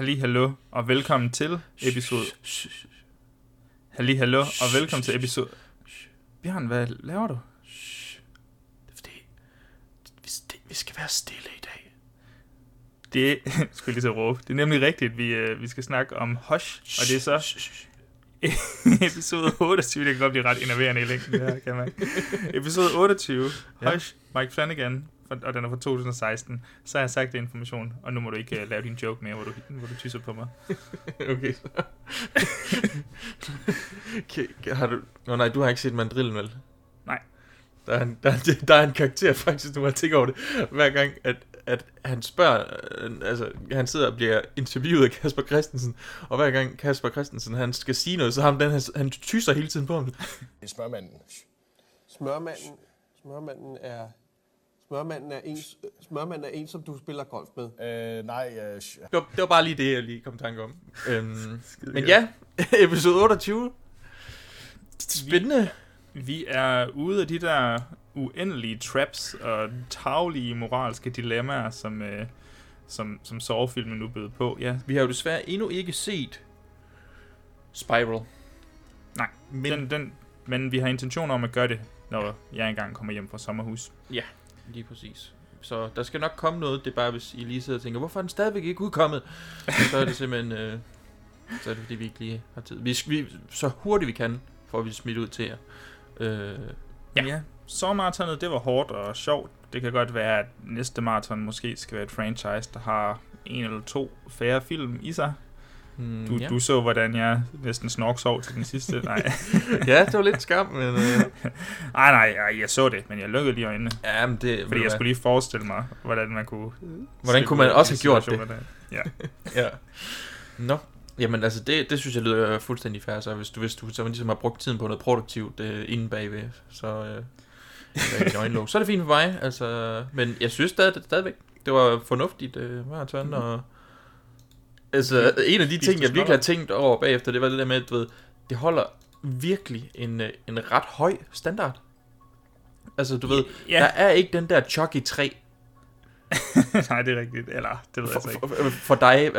Halli hallo, og velkommen til episode... Halli hallo, og velkommen til episode... Bjørn, hvad laver du? Det er fordi, vi, skal være stille i dag. Det skulle lige at råbe. Det er nemlig rigtigt, vi, øh, vi skal snakke om Hush, og det er så episode 28. Det kan godt blive ret innoverende i længden, det her, kan man. Episode 28, Hush, Mike Flanagan, og den er fra 2016. Så har jeg sagt det information, og nu må du ikke uh, lave din joke mere, hvor du, hvor du tysser på mig. Okay. okay. Har du... Nå nej, du har ikke set mandrillen, vel? Nej. Der er, en, der, er, der er en karakter faktisk, nu har jeg tænkt over det, hver gang, at, at han spørger, øh, altså han sidder og bliver interviewet af Kasper Christensen, og hver gang Kasper Christensen, han skal sige noget, så har han den her, han tyser hele tiden på ham. Smørmanden. Smørmanden, smørmanden er... Smørmanden er, en, smørmanden er en, som du spiller golf med. Øh, nej, øh, Det var, det var bare lige det, jeg lige kom i tanke om. Øhm, men ja, episode 28. Spændende. Vi er ude af de der uendelige traps og taglige moralske dilemmaer, som, øh, som, som sovefilmen nu bød på. Ja, Vi har jo desværre endnu ikke set Spiral. nej, Men- men, den, den, men vi har intention om at gøre det, når jeg engang kommer hjem fra sommerhus. Ja, lige præcis. Så der skal nok komme noget. Det er bare, hvis I lige sidder og tænker, hvorfor er den stadigvæk ikke udkommet? så er det simpelthen... Øh, så er det fordi, vi ikke lige har tid. Vi, vi, så hurtigt vi kan, får vi smidt ud til jer. Øh, Ja. ja. Sommermaratonet, det var hårdt og sjovt. Det kan godt være, at næste maraton måske skal være et franchise, der har en eller to færre film i sig. Hmm, Du, ja. du så, hvordan jeg næsten snorksov til den sidste. Nej, ja, det var lidt skam, men... Øh, nej, nej, nej, jeg så det, men jeg lukkede lige øjnene. ja, men det... Fordi jeg skulle lige forestille mig, hvordan man kunne... Hvordan kunne man også have gjort det? det? Ja. Ja. Nå. Jamen altså, det, det synes jeg lyder fuldstændig fair, så hvis du, hvis du så ligesom har brugt tiden på noget produktivt øh, inden bagved, så øh, bag din øjenlåg, så er det fint for mig, altså, men jeg synes stadig, stadigvæk, det var fornuftigt øh, maraton, og altså, en af de ting, jeg virkelig har tænkt over bagefter, det var det der med, at du ved, det holder virkelig en, øh, en ret høj standard. Altså, du ved, Ja. der er ikke den der Chucky 3 nej, det er rigtigt. Eller, det ved jeg for, altså ikke. for, for dig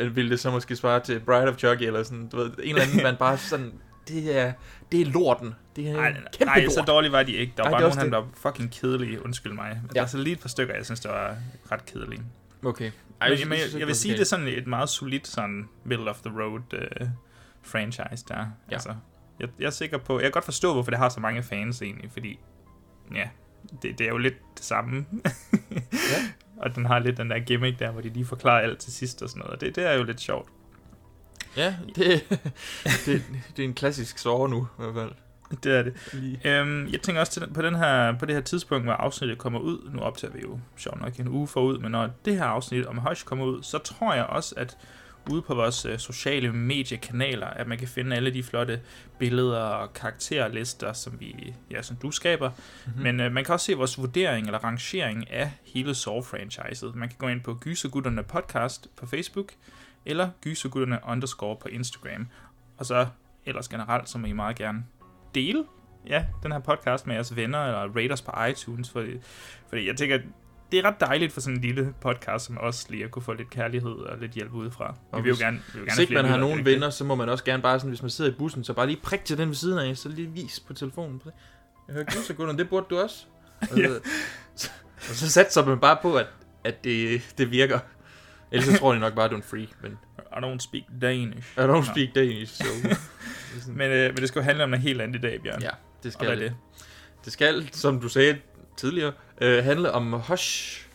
uh, uh, ville det så måske svare til Bride of Chucky, eller sådan, du ved, en eller anden, man bare sådan, det er, det er lorten. Det er Nej, kæmpe nej, lort. så dårligt var de ikke. Der var Nej, bare nogle af dem, der var fucking kedelige, undskyld mig. Men Ja. Der er så lige et par stykker, jeg synes, der var ret kedelige. Okay. Ej, jeg, jeg, jeg, ikke, vil sige, det er sådan et meget solidt sådan middle of the road uh, franchise der. Ja. Altså, jeg, jeg er sikker på, jeg kan godt forstå, hvorfor det har så mange fans egentlig, fordi ja, det, det er jo lidt det samme. Ja. og den har lidt den der gimmick der, hvor de lige forklarer alt til sidst og sådan noget. Det, det er jo lidt sjovt. Ja, det, det, det er en klassisk sove nu, i hvert fald. Det er det. Lige. Øhm, jeg tænker også til, på, den her, på det her tidspunkt, hvor afsnittet kommer ud, nu optager vi jo sjovt nok en uge forud, men når det her afsnit om Hush kommer ud, så tror jeg også, at ude på vores øh, sociale mediekanaler, at man kan finde alle de flotte billeder og karakterlister, som vi, ja, som du skaber. Mm-hmm. Men øh, man kan også se vores vurdering eller rangering af hele Saw-franchiset. Man kan gå ind på Gysergutterne podcast på Facebook, eller Gysergutterne underscore på Instagram. Og så ellers generelt, så må I meget gerne dele ja, den her podcast med jeres venner, eller rate os på iTunes, fordi, fordi jeg tænker, det er ret dejligt for sådan en lille podcast som os, lige at kunne få lidt kærlighed og lidt hjælp udefra. Og Vi vil jo gerne, vi vil gerne Hvis ikke man har nogen det er venner, så må man også gerne bare sådan, hvis man sidder i bussen, så bare lige prik til den ved siden af, så lige vis på telefonen. Jeg hører ikke sekunder, det burde du også. Og, Ja. så, og så satser man bare på, at, at det, det virker. Ellers så tror de nok bare, at du er en freak, men I don't speak Danish. I don't Nå. speak Danish, so... Men, øh, men det skal jo handle om noget helt andet i dag, Bjørn. Ja, det skal det. det? Det skal, som du sagde tidligere, øh, handle om hush.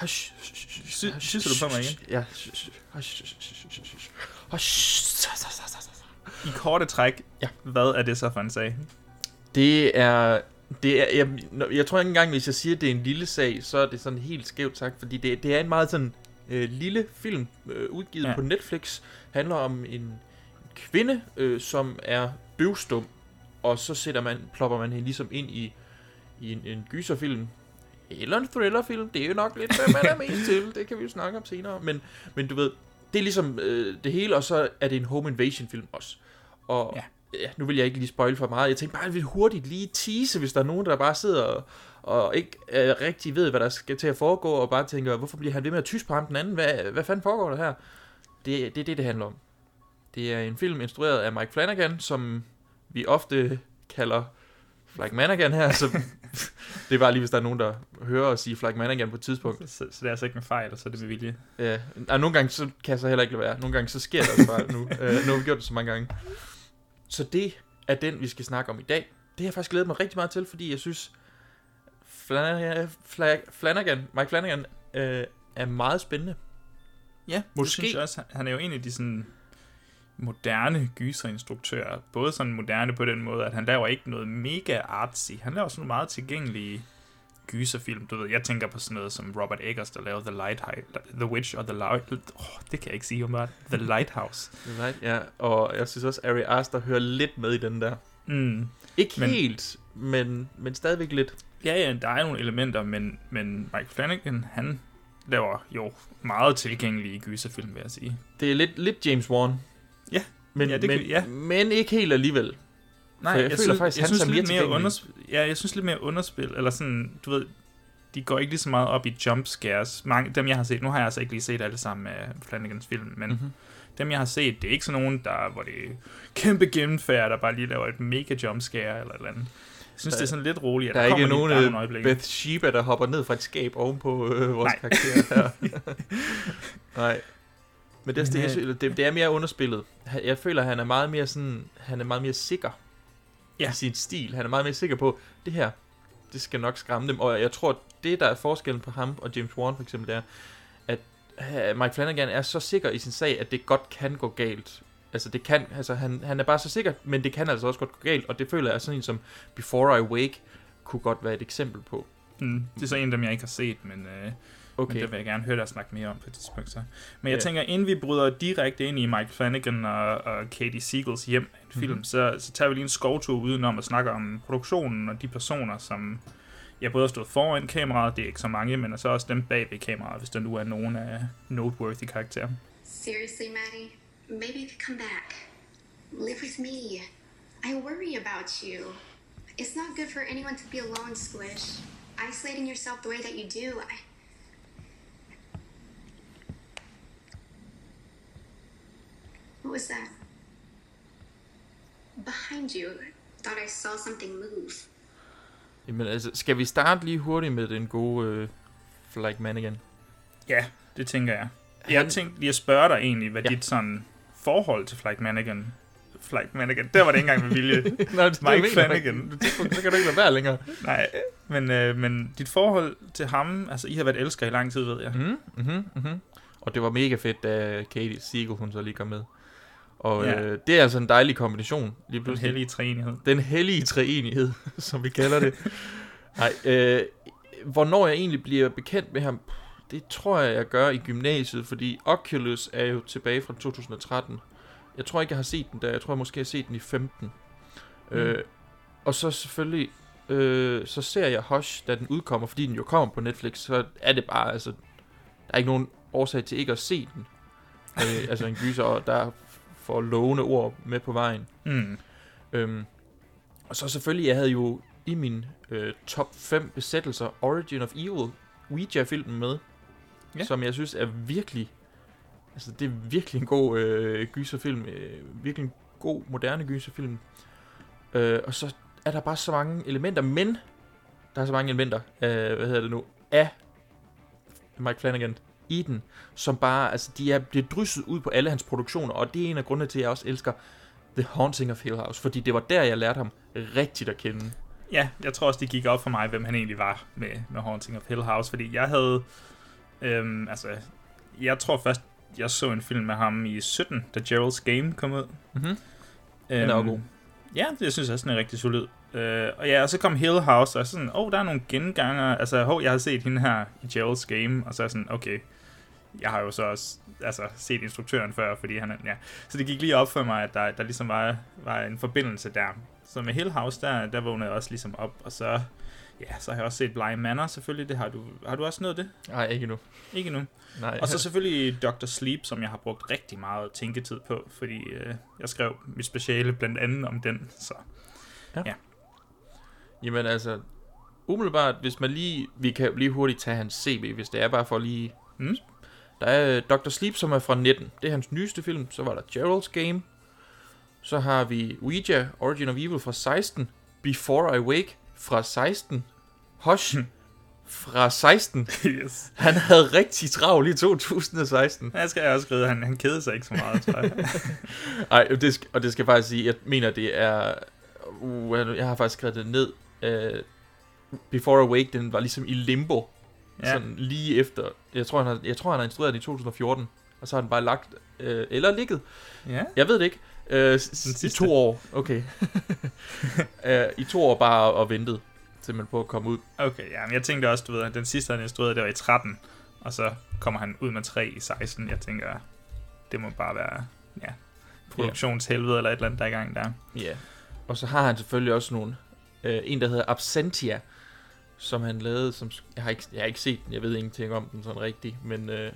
Hush. Sy- kysser du på mig igen? Ja. Hush. Hush. Hush. I korte træk, Ja. hvad er det så for en sag? Det er Det er, jeg, jeg tror ikke engang, hvis jeg siger, at det er en lille sag, så er det sådan helt skævt sagt, fordi det, det er en meget sådan øh, lille film, øh, udgivet ja. på Netflix, handler om en kvinde, øh, som er døvstum, og så sætter man, plopper man hende ligesom ind i, i en, en gyserfilm, eller en thrillerfilm, det er jo nok lidt, hvad man er mest til, det kan vi jo snakke om senere, men, men du ved, det er ligesom øh, det hele, og så er det en home invasion film også. Og Ja. ja. nu vil jeg ikke lige spoil for meget, jeg tænkte bare, vil hurtigt lige tease, hvis der er nogen, der bare sidder og, og ikke øh, rigtig ved, hvad der skal til at foregå, og bare tænker, hvorfor bliver han ved med at tyse på ham den anden? Hvad, hvad fanden foregår der her? Det, det er det, det handler om. Det er en film instrueret af Mike Flanagan, som vi ofte kalder Flag Managan her, så det er bare lige, hvis der er nogen, der hører os sige Flag Managan på et tidspunkt. Så, så det er altså ikke en fejl, og så er det med vilje. Ja, og nogle gange så kan jeg så heller ikke lade være. Nogle gange så sker det også bare nu. Uh, nu har vi gjort det så mange gange. Så det er den, vi skal snakke om i dag. Det har jeg faktisk glædet mig rigtig meget til, fordi jeg synes, Flanagan, Flag, Flanagan Mike Flanagan, øh, er meget spændende. Ja, Måske. det synes jeg også. Han er jo en af de sådan moderne gyserinstruktører. Både sådan moderne på den måde, at han laver ikke noget mega artsy. Han laver sådan nogle meget tilgængelige gyserfilm. Du ved, jeg tænker på sådan noget som Robert Eggers, der lavede The, Light The Witch og The Light... Oh, det kan jeg ikke sige om bare. The Lighthouse. Right, ja, og jeg synes også, Ari Aster hører lidt med i den der. Mm. Ikke men, helt, men, men stadigvæk lidt. Ja, ja, der er nogle elementer, men, men Mike Flanagan, han laver jo meget tilgængelige gyserfilm, vil jeg sige. Det er lidt, lidt James Wan. Ja. Men, Ja, det kan- men, ja. men ikke helt alligevel. Nej, For jeg føler synes, faktisk, jeg han synes er mere lidt mere underspil. Ja, jeg synes lidt mere underspil, eller sådan, du ved, de går ikke lige så meget op i jump scares. Mange, dem jeg har set, nu har jeg altså ikke lige set alle sammen af Flanagans film, men Mhm. mm-hmm. dem jeg har set, det er ikke sådan nogen, der, hvor det er kæmpe gennemfærd, der bare lige laver et mega jump scare eller et eller andet. Jeg synes, Der- det er sådan lidt roligt. at Der er ikke nogen øh, øjeblikke. Beth Sheba, der hopper ned fra et skab ovenpå øh, vores Nej. karakter her. Nej. Men det, er, Men, det, jeg øh, det, det er mere underspillet. Jeg føler, at han er meget mere sådan, han er meget mere sikker Ja. i sin stil. Han er meget mere sikker på, det her, det skal nok skræmme dem. Og jeg tror, det der er forskellen på ham og James Wan for eksempel, er, at øh, Mike Flanagan er så sikker i sin sag, at det godt kan gå galt. Altså, det kan, altså han, han er bare så sikker, men det kan altså også godt gå galt, og det føler jeg er sådan en som Before I Wake kunne godt være et eksempel på. Mm, det er så en af dem, jeg ikke har set, men, øh, okay. men det vil jeg gerne høre dig snakke mere om på et tidspunkt. Så. Men jeg Ja. tænker, inden vi bryder direkte ind i Mike Flanagan og, og Katie Siegels hjem af en film, Mhm. så, så tager vi lige en skovtur udenom og snakker om produktionen og de personer, som jeg både har stået foran kameraet, det er ikke så mange, men så også dem bag ved kameraet, hvis der nu er nogen af noteworthy karakterer. Seriously, Maddie, maybe you could come back. Live with me. I worry about you. It's not good for anyone to be alone, Squish. Isolating yourself the way that you do. I... What was that? Behind you. Thought I saw something move. Jamen altså, skal vi starte lige hurtigt med den gode øh, Flag Manigan? Ja, det tænker jeg. Jeg tænkte lige at spørge dig egentlig, hvad ja. Dit sådan forhold til Flag Manigan Flag Manigan. Der var det ikke engang med vilje. Nå, det Mike Flanagan. ikke. Så kan du ikke lade være længere. Nej, men, øh, men dit forhold til ham, altså I har været elskere i lang tid, ved jeg. Mm, mm-hmm, mm-hmm. Og det var mega fedt, da Katie Siegel, hun så lige kom med. Og Ja. øh, det er altså en dejlig kombination. Lige Den pludselig. hellige træenighed. Den hellige treenighed, som vi kalder det. Nej, øh, hvornår jeg egentlig bliver bekendt med ham, det tror jeg, jeg gør i gymnasiet, fordi Oculus er jo tilbage fra 2013. Jeg tror ikke, jeg har set den der. Jeg tror, jeg måske har set den i 15. Mm. Øh, og så selvfølgelig, øh, så ser jeg Hush, da den udkommer, fordi den jo kommer på Netflix, så er det bare, altså, der er ikke nogen årsag til ikke at se den. øh, altså en gyser, og der får lovende ord med på vejen. Mm. Øhm, og så selvfølgelig, jeg havde jo i min øh, top 5 besættelser Origin of Evil, Ouija-filmen med, Ja. som jeg synes er virkelig, altså det er virkelig en god øh, gyserfilm, øh, virkelig en god, moderne gyserfilm. Øh, og så er der bare så mange elementer, men der er så mange elementer, øh, hvad hedder det nu, af Mike Flanagan i den, som bare, altså de er bliver drysset ud på alle hans produktioner, og det er en af grundene til, at jeg også elsker The Haunting of Hill House, fordi det var der, jeg lærte ham rigtigt at kende. Ja, jeg tror også, det gik op for mig, hvem han egentlig var med, med Haunting of Hill House, fordi jeg havde, øhm, altså, jeg tror først, jeg så en film med ham i 17, da Gerald's Game kom ud. Mhm. Øhm, Den er jo god. Ja, det synes jeg også, den er rigtig solid. Øh, og ja, og så kom Hill House, og sådan, åh, oh, der er nogle genganger. Altså, hov, jeg har set hende her i Gerald's Game, og så er jeg sådan, okay, jeg har jo så også altså, set instruktøren før, fordi han er, ja. Så det gik lige op for mig, at der, der ligesom var, var en forbindelse der. Så med Hill House, der, der vågnede jeg også ligesom op, og så, ja, så har jeg også set Bly Manor selvfølgelig. Det har du, har du også nået det? Nej, ikke nu. Ikke nu. Nej. Og så selvfølgelig Dr. Sleep, som jeg har brugt rigtig meget tænketid på, fordi øh, jeg skrev mit speciale blandt andet om den, så Ja. ja. Jamen altså, umiddelbart, hvis man lige... Vi kan lige hurtigt tage hans CV, hvis det er bare for lige... Mm. Der er øh, Dr. Sleep, som er fra 19. Det er hans nyeste film. Så var der Gerald's Game. Så har vi Ouija, Origin of Evil fra 16. Before I Wake fra 16. Hush fra 16. yes. Han havde rigtig travlt i 2016. Jeg skal jeg også skrive, han, han kedede sig ikke så meget, tror jeg. Ej, det skal, og det skal jeg faktisk sige, jeg mener, det er... Uh, jeg har faktisk skrevet det ned. Uh, Before Awake, den var ligesom i limbo. Ja. Sådan lige efter. Jeg tror, han har, jeg tror, han har instrueret den i 2014. Og så har den bare lagt... Uh, eller ligget. Ja. Jeg ved det ikke. S- I to år. Okay. uh, I to år bare og ventet simpelthen på at komme ud. Okay, ja, men jeg tænkte også, du ved, at den sidste, han instruerede, det var i 13, og så kommer han ud med 3 i 16. Jeg tænker, det må bare være, ja, produktionshelvede eller et eller andet, der er i gang der. Ja. Og så har han selvfølgelig også nogle... Øh, en, der hedder Absentia, som han lavede, som... Jeg har ikke, jeg har ikke set den, jeg ved ingenting om den sådan rigtigt, men øh,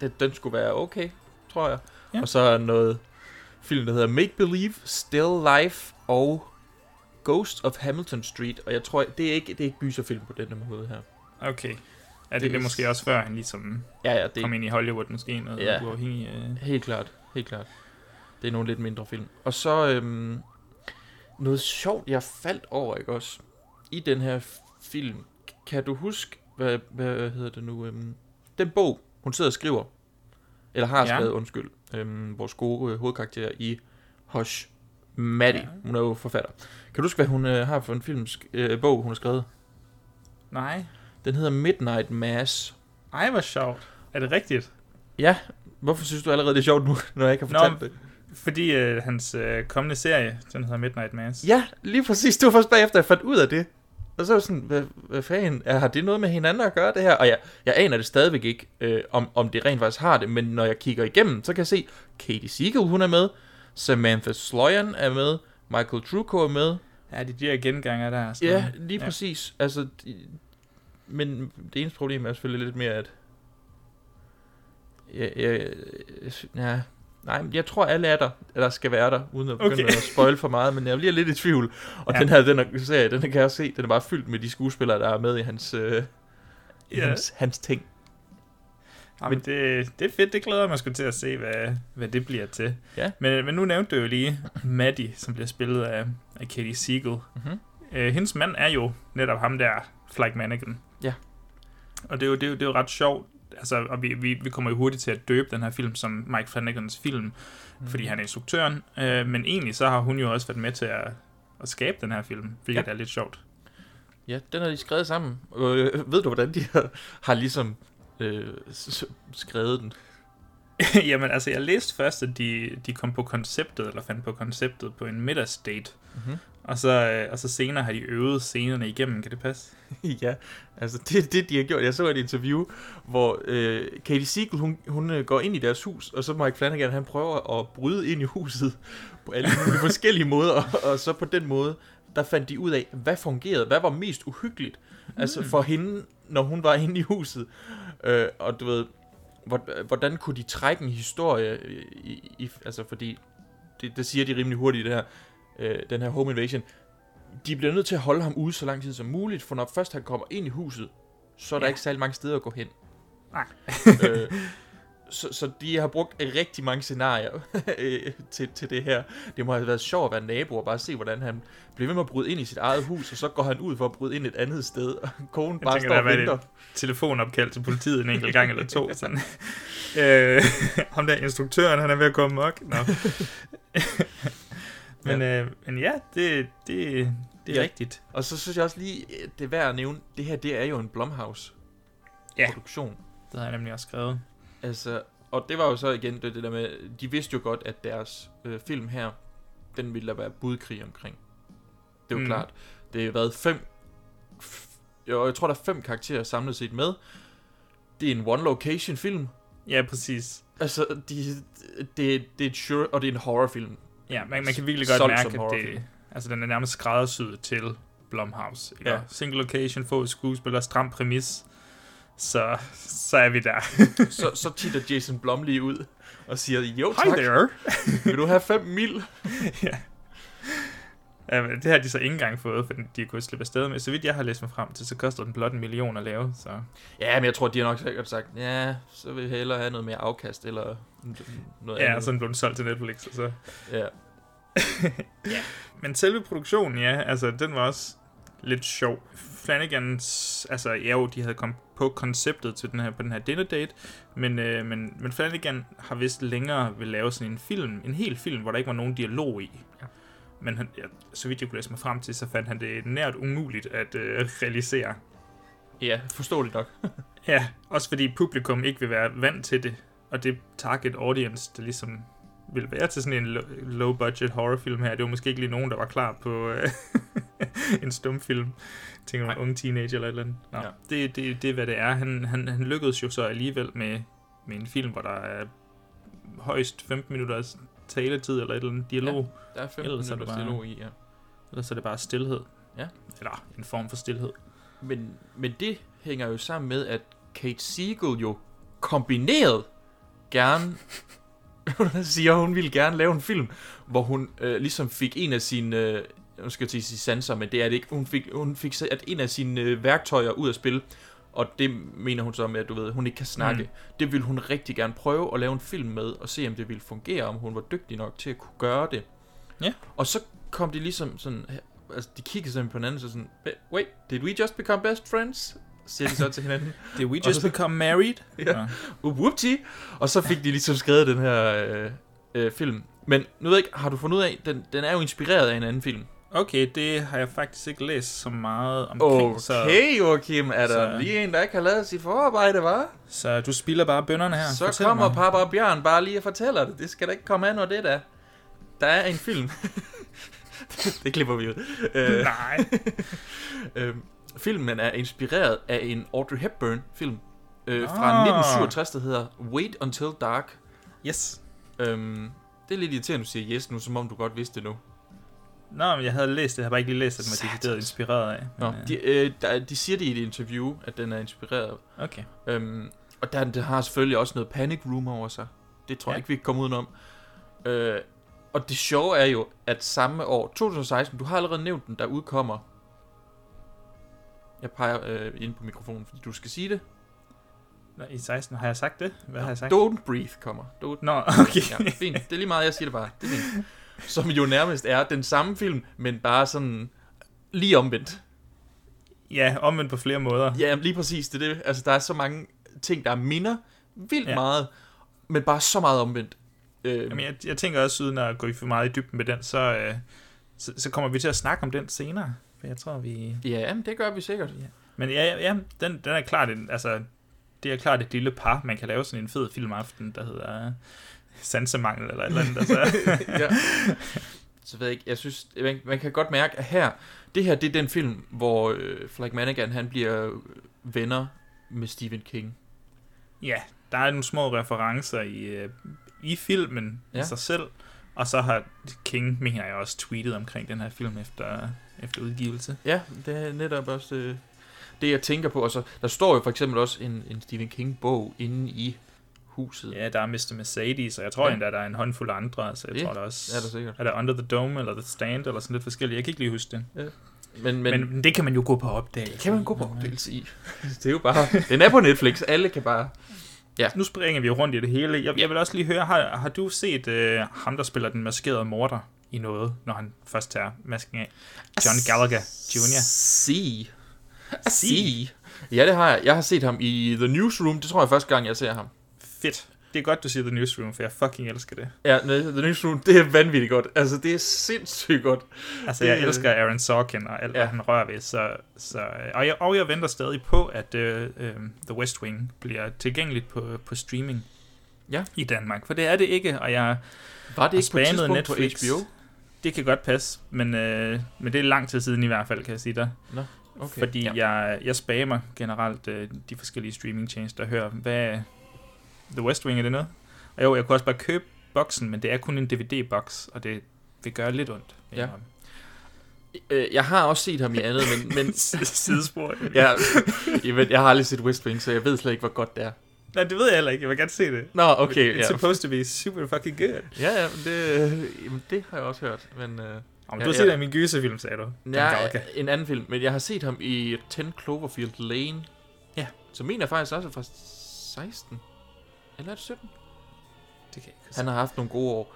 den, den skulle være okay, tror jeg. Ja. Og så er noget film, der hedder Make Believe, Still Life og Ghost of Hamilton Street, og jeg tror, det er ikke, det er ikke gyserfilm på den måde her. Okay. Ja, det, Det det er- måske også før, han ligesom Ja, ja, det kom ind i Hollywood, måske noget Ja. uafhængig. Øh. Helt klart, helt klart. Det er nogle lidt mindre film. Og så øhm, noget sjovt, jeg faldt over, ikke også? I den her film. Kan du huske, hvad, hvad hedder det nu? Øhm, den bog, hun sidder og skriver. Eller har Ja. skrevet, undskyld. Øhm, vores gode øh, hovedkarakter i Hush. Maddie. Ja. Hun er jo forfatter. Kan du huske, hvad hun øh, har for en filmsk øh, bog, hun har skrevet? Nej. Den hedder Midnight Mass. Ej, hvor sjovt. Er det rigtigt? Ja, hvorfor synes du allerede, det er sjovt nu, når jeg ikke har Nå, fortalt det? Fordi øh, hans øh, kommende serie, den hedder Midnight Mass. Ja, lige præcis. Det var først bagefter, jeg fandt ud af det. Og så var jeg sådan, hvad, hvad fanden, er- har det noget med hinanden at gøre, det her? Og jeg, jeg aner det stadigvæk ikke, øh, om, om det rent faktisk har det, men når jeg kigger igennem, så kan jeg se, Katie Siegel, hun er med, Samantha Sloyan er med, Michael Trucco er med. Ja, de der genganger der. sådan Ja, noget. lige præcis. Altså, de, men det eneste problem er selvfølgelig lidt mere, at... Ja, ja, ja, nej, men jeg tror alle er der, der skal være der, uden at begynde Okay. at spoil for meget, men jeg bliver lidt i tvivl. Og Ja. den her, den her serie, den kan jeg se, den er bare fyldt med de skuespillere, der er med i hans, øh, i Ja. hans, hans ting. Jamen, det, det er fedt, det glæder mig sgu til at se, hvad, hvad det bliver til. Ja. Men, men nu nævnte du jo lige Maddie, som bliver spillet af, af Katie Siegel. Mhm. Øh, hendes mand er jo netop ham der, Flag Mannequin. Ja. Og det er jo, det er jo, det er jo ret sjovt, altså, og vi, vi, vi kommer jo hurtigt til at døbe den her film som Mike Flanagans film, mm. fordi han er instruktøren. Øh, men egentlig så har hun jo også været med til at, at skabe den her film, hvilket Ja. er lidt sjovt. Ja, den har de skrevet sammen. Øh, ved du, hvordan de har, har ligesom øh, skrevet den? Jamen, altså, jeg læste først, at de, de kom på konceptet, eller fandt på konceptet på en middagsdate. Mhm. Og, så, øh, og så senere har de øvet scenerne igennem, kan det passe? ja, altså det det, de har gjort. Jeg så et interview, hvor øh, Katie Siegel, hun, hun øh, går ind i deres hus, og så Mike Flanagan, han prøver at bryde ind i huset på alle mulige forskellige måder, og, og så på den måde, der fandt de ud af, hvad fungerede, hvad var mest uhyggeligt, mm. altså for hende, når hun var inde i huset. Øh, og du ved, hvor- hvordan kunne de trække en historie, i, i, altså fordi, det, det siger de rimelig hurtigt, det her, øh, den her home invasion, de bliver nødt til at holde ham ude så lang tid som muligt, for når først han kommer ind i huset, så er der Ja. ikke særlig mange steder at gå hen. Nej. øh, så, så de har brugt rigtig mange scenarier øh, til, til det her. Det må have været sjovt at være nabo og bare se, hvordan han bliver ved med at bryde ind i sit eget hus, og så går han ud for at bryde ind et andet sted, og konen bare tænker, står og venter. telefonopkald til politiet en enkelt gang eller to. Sådan. øh, ham der instruktøren, han er ved at komme mok. Nå. Men, ja. Øh, men ja, det, det, det er Ja. rigtigt. Og så synes jeg også lige, øh, det er værd at nævne, det her, det er jo en Blumhouse Ja. produktion. Det har jeg nemlig også skrevet. Altså, og det var jo så igen det, det der med, de vidste jo godt, at deres øh, film her, den ville der være budkrig omkring. Det er jo Mm. klart. Det har været fem... Jo, jeg tror, der er fem karakterer samlet set med. Det er en one-location film. Ja, præcis. Altså, de, det, det er et sure, og det er en horrorfilm. Ja, man, man kan virkelig godt mærke, at det, altså, den er nærmest skræddersyet til Blumhouse. Ikke? Ja. Single location, få skuespillere, stram præmis. Så, så er vi der. så, så titter Jason Blum lige ud og siger, jo Hi tak, there. vil du have 5 mil? ja. Ja, men det har de så ikke engang fået, for de kunne slippe afsted med. Så vidt jeg har læst mig frem til, så koster den blot en million at lave. Så. Ja, men jeg tror, de har nok sikkert sagt, ja, så vil jeg hellere have noget mere afkast, eller noget Ja, andet. sådan blev den solgt til Netflix. Og så. Ja. ja. Men selve produktionen, ja, altså, den var også lidt sjov. Flanagans, altså, ja jo, de havde kommet på konceptet til den her, på den her dinner date, men, øh, men, men Flanagan har vist længere vil lave sådan en film, en hel film, hvor der ikke var nogen dialog i. Ja. Men han, ja, så vidt jeg kunne læse mig frem til, så fandt han det nært umuligt at øh, realisere. Ja, forståeligt nok. Ja, også fordi publikum ikke vil være vant til det, og det target audience, der ligesom vil være til sådan en lo- low-budget horrorfilm her, det var måske ikke lige nogen, der var klar på øh, en stumfilm. Tænker man, unge teenager eller et eller andet. Nå, Ja. det, det, det er, hvad det er. Han, han, han lykkedes jo så alligevel med, med en film, hvor der er højst 15 minutters taletid eller et eller andet dialog. Der er 15 Ellers er det bare- dialog i, ja. Ellers er det bare stillhed. Ja. Eller en form for stillhed. Men, men det hænger jo sammen med, at Kate Siegel jo kombineret gerne siger, hun ville gerne lave en film, hvor hun øh, ligesom fik en af sine, øh, nu skal jeg at sige sanser, men det er det ikke, hun fik, hun fik sat en af sine øh, værktøjer ud af spil, og det mener hun så med, at du ved, hun ikke kan snakke. Mm. Det ville hun rigtig gerne prøve at lave en film med, og se om det ville fungere, om hun var dygtig nok til at kunne gøre det. Ja. Og så kom de ligesom sådan, altså de kiggede sådan på hinanden, så sådan, wait, did we just become best friends? Siger de så til hinanden. Did we just så- become married? Ja. Uh, whoopty. Og så fik de ligesom skrevet den her øh, øh, film. Men nu ved jeg ikke, har du fundet ud af, den, den er jo inspireret af en anden film. Okay, det har jeg faktisk ikke læst så meget omkring. så, Okay, Joachim, er der så- lige en, der ikke har lavet sit forarbejde, var? så du spilder bare bønderne her. Så Fortæl kommer mig. Papa og Bjørn bare lige og fortæller det. Det skal da ikke komme an over det der. Der er en film. det, klipper vi ud. Øh, Nej. øhm, filmen er inspireret af en Audrey Hepburn film øh, fra Ah. 1967, der hedder Wait Until Dark. Yes. Øhm, det er lidt irriterende, at du siger yes nu, som om du godt vidste det nu. Nå, men jeg havde læst det. Jeg har bare ikke lige læst, at den var decideret inspireret af. Nå, Men, øh, de, øh, der, de siger det i et interview, at den er inspireret. Okay. Øhm, og der, det har selvfølgelig også noget panic room over sig. Det tror Ja. jeg ikke, vi kan komme udenom. Øh, og det sjove er jo, at samme år, 2016, du har allerede nævnt den, der udkommer. Jeg peger øh, ind på mikrofonen, fordi du skal sige det. Nå, I 16 har jeg sagt det? Hvad har jeg sagt? Don't Breathe kommer. Don't... Nå, okay. Ja, fint. Det er lige meget, jeg siger det bare. Det er fint. Som jo nærmest er den samme film, men bare sådan lige omvendt. Ja, omvendt på flere måder. Ja, lige præcis. Det er det. Altså, der er så mange ting, der minder vildt Ja. meget, men bare så meget omvendt. Øh, Jamen, jeg, jeg tænker også, uden at gå for meget i dybden med den, så, øh, så, så kommer vi til at snakke om den senere. For jeg tror, vi... Ja, det gør vi sikkert. Ja. Men ja, ja, ja den, den er klart, en, altså, det er klart et lille par. Man kan lave sådan en fed filmaften, der hedder Sansemangel eller et eller andet. Altså. ja. Så ved jeg ikke, jeg synes, man, man kan godt mærke, at her, det her, det er den film, hvor øh, Flanagan, han bliver øh, venner med Stephen King. ja, der er nogle små referencer i, øh, i filmen. Ja. i sig selv. Og så har King, mener jeg også, tweetet omkring den her film efter, efter udgivelse. Ja, det er netop også øh, det, jeg tænker på. Og så, der står jo for eksempel også en, en Stephen King-bog inde i huset. Ja, der er Mr. Mercedes, og jeg tror Ja. ja. endda, der er en håndfuld andre, så jeg Det tror der også... er der sikkert. Er der Under the Dome, eller The Stand, eller sådan lidt forskelligt. Jeg kan ikke lige huske det. Men, Men, men, men det kan man jo gå på opdagelse. kan man gå på opdagelse i. Det er jo bare, den er på Netflix, alle kan bare... Ja. Nu springer vi jo rundt i det hele. Jeg, jeg vil også lige høre, har, har du set øh, ham, der spiller den maskerede morder i noget, når han først tager masken af? John Gallagher Jr. See. See. Ja, det har jeg. Jeg har set ham i The Newsroom. Det tror jeg er første gang, jeg ser ham. Fedt. Det er godt, du siger The Newsroom, for jeg fucking elsker det. Ja, The Newsroom, det er vanvittigt godt. Altså, det er sindssygt godt. Altså, jeg Det- elsker Aaron Sorkin og alt, ja. Hvad han rører ved. Så, så, øh, og, jeg, og jeg venter stadig på, at øh, øh, The West Wing bliver tilgængeligt på, på streaming Ja. i Danmark. For det er det ikke, og jeg Var det ikke på et tidspunkt på Netflix. HBO? det kan godt passe, men, øh, men det er lang tid siden i hvert fald, kan jeg sige dig. Nå, okay. Fordi Ja. jeg, jeg spammer generelt øh, de forskellige streamingtjenester og hører, hvad The West Wing, er det noget? Og jo, jeg kunne også bare købe boksen, men det er kun en DVD-boks, og det vil gøre lidt ondt. jeg Ja. indrømme. Øh, jeg har også set ham i andet, men... men Sidespor. ja, jamen, jeg har aldrig set West Wing, så jeg ved slet ikke, hvor godt det er. Nej, det ved jeg heller ikke. Jeg vil gerne se det. Nå, okay, It's ja. supposed to be super fucking good. Ja, ja, men det, jamen, det har jeg også hørt, men... Øh, Om du har set det i min gyserfilm, sagde du. Ja, en anden film, men jeg har set ham i 10 Cloverfield Lane. Ja. Som mener faktisk også er fra 16. Eller er det 17? Det kan jeg ikke Han har haft nogle gode år.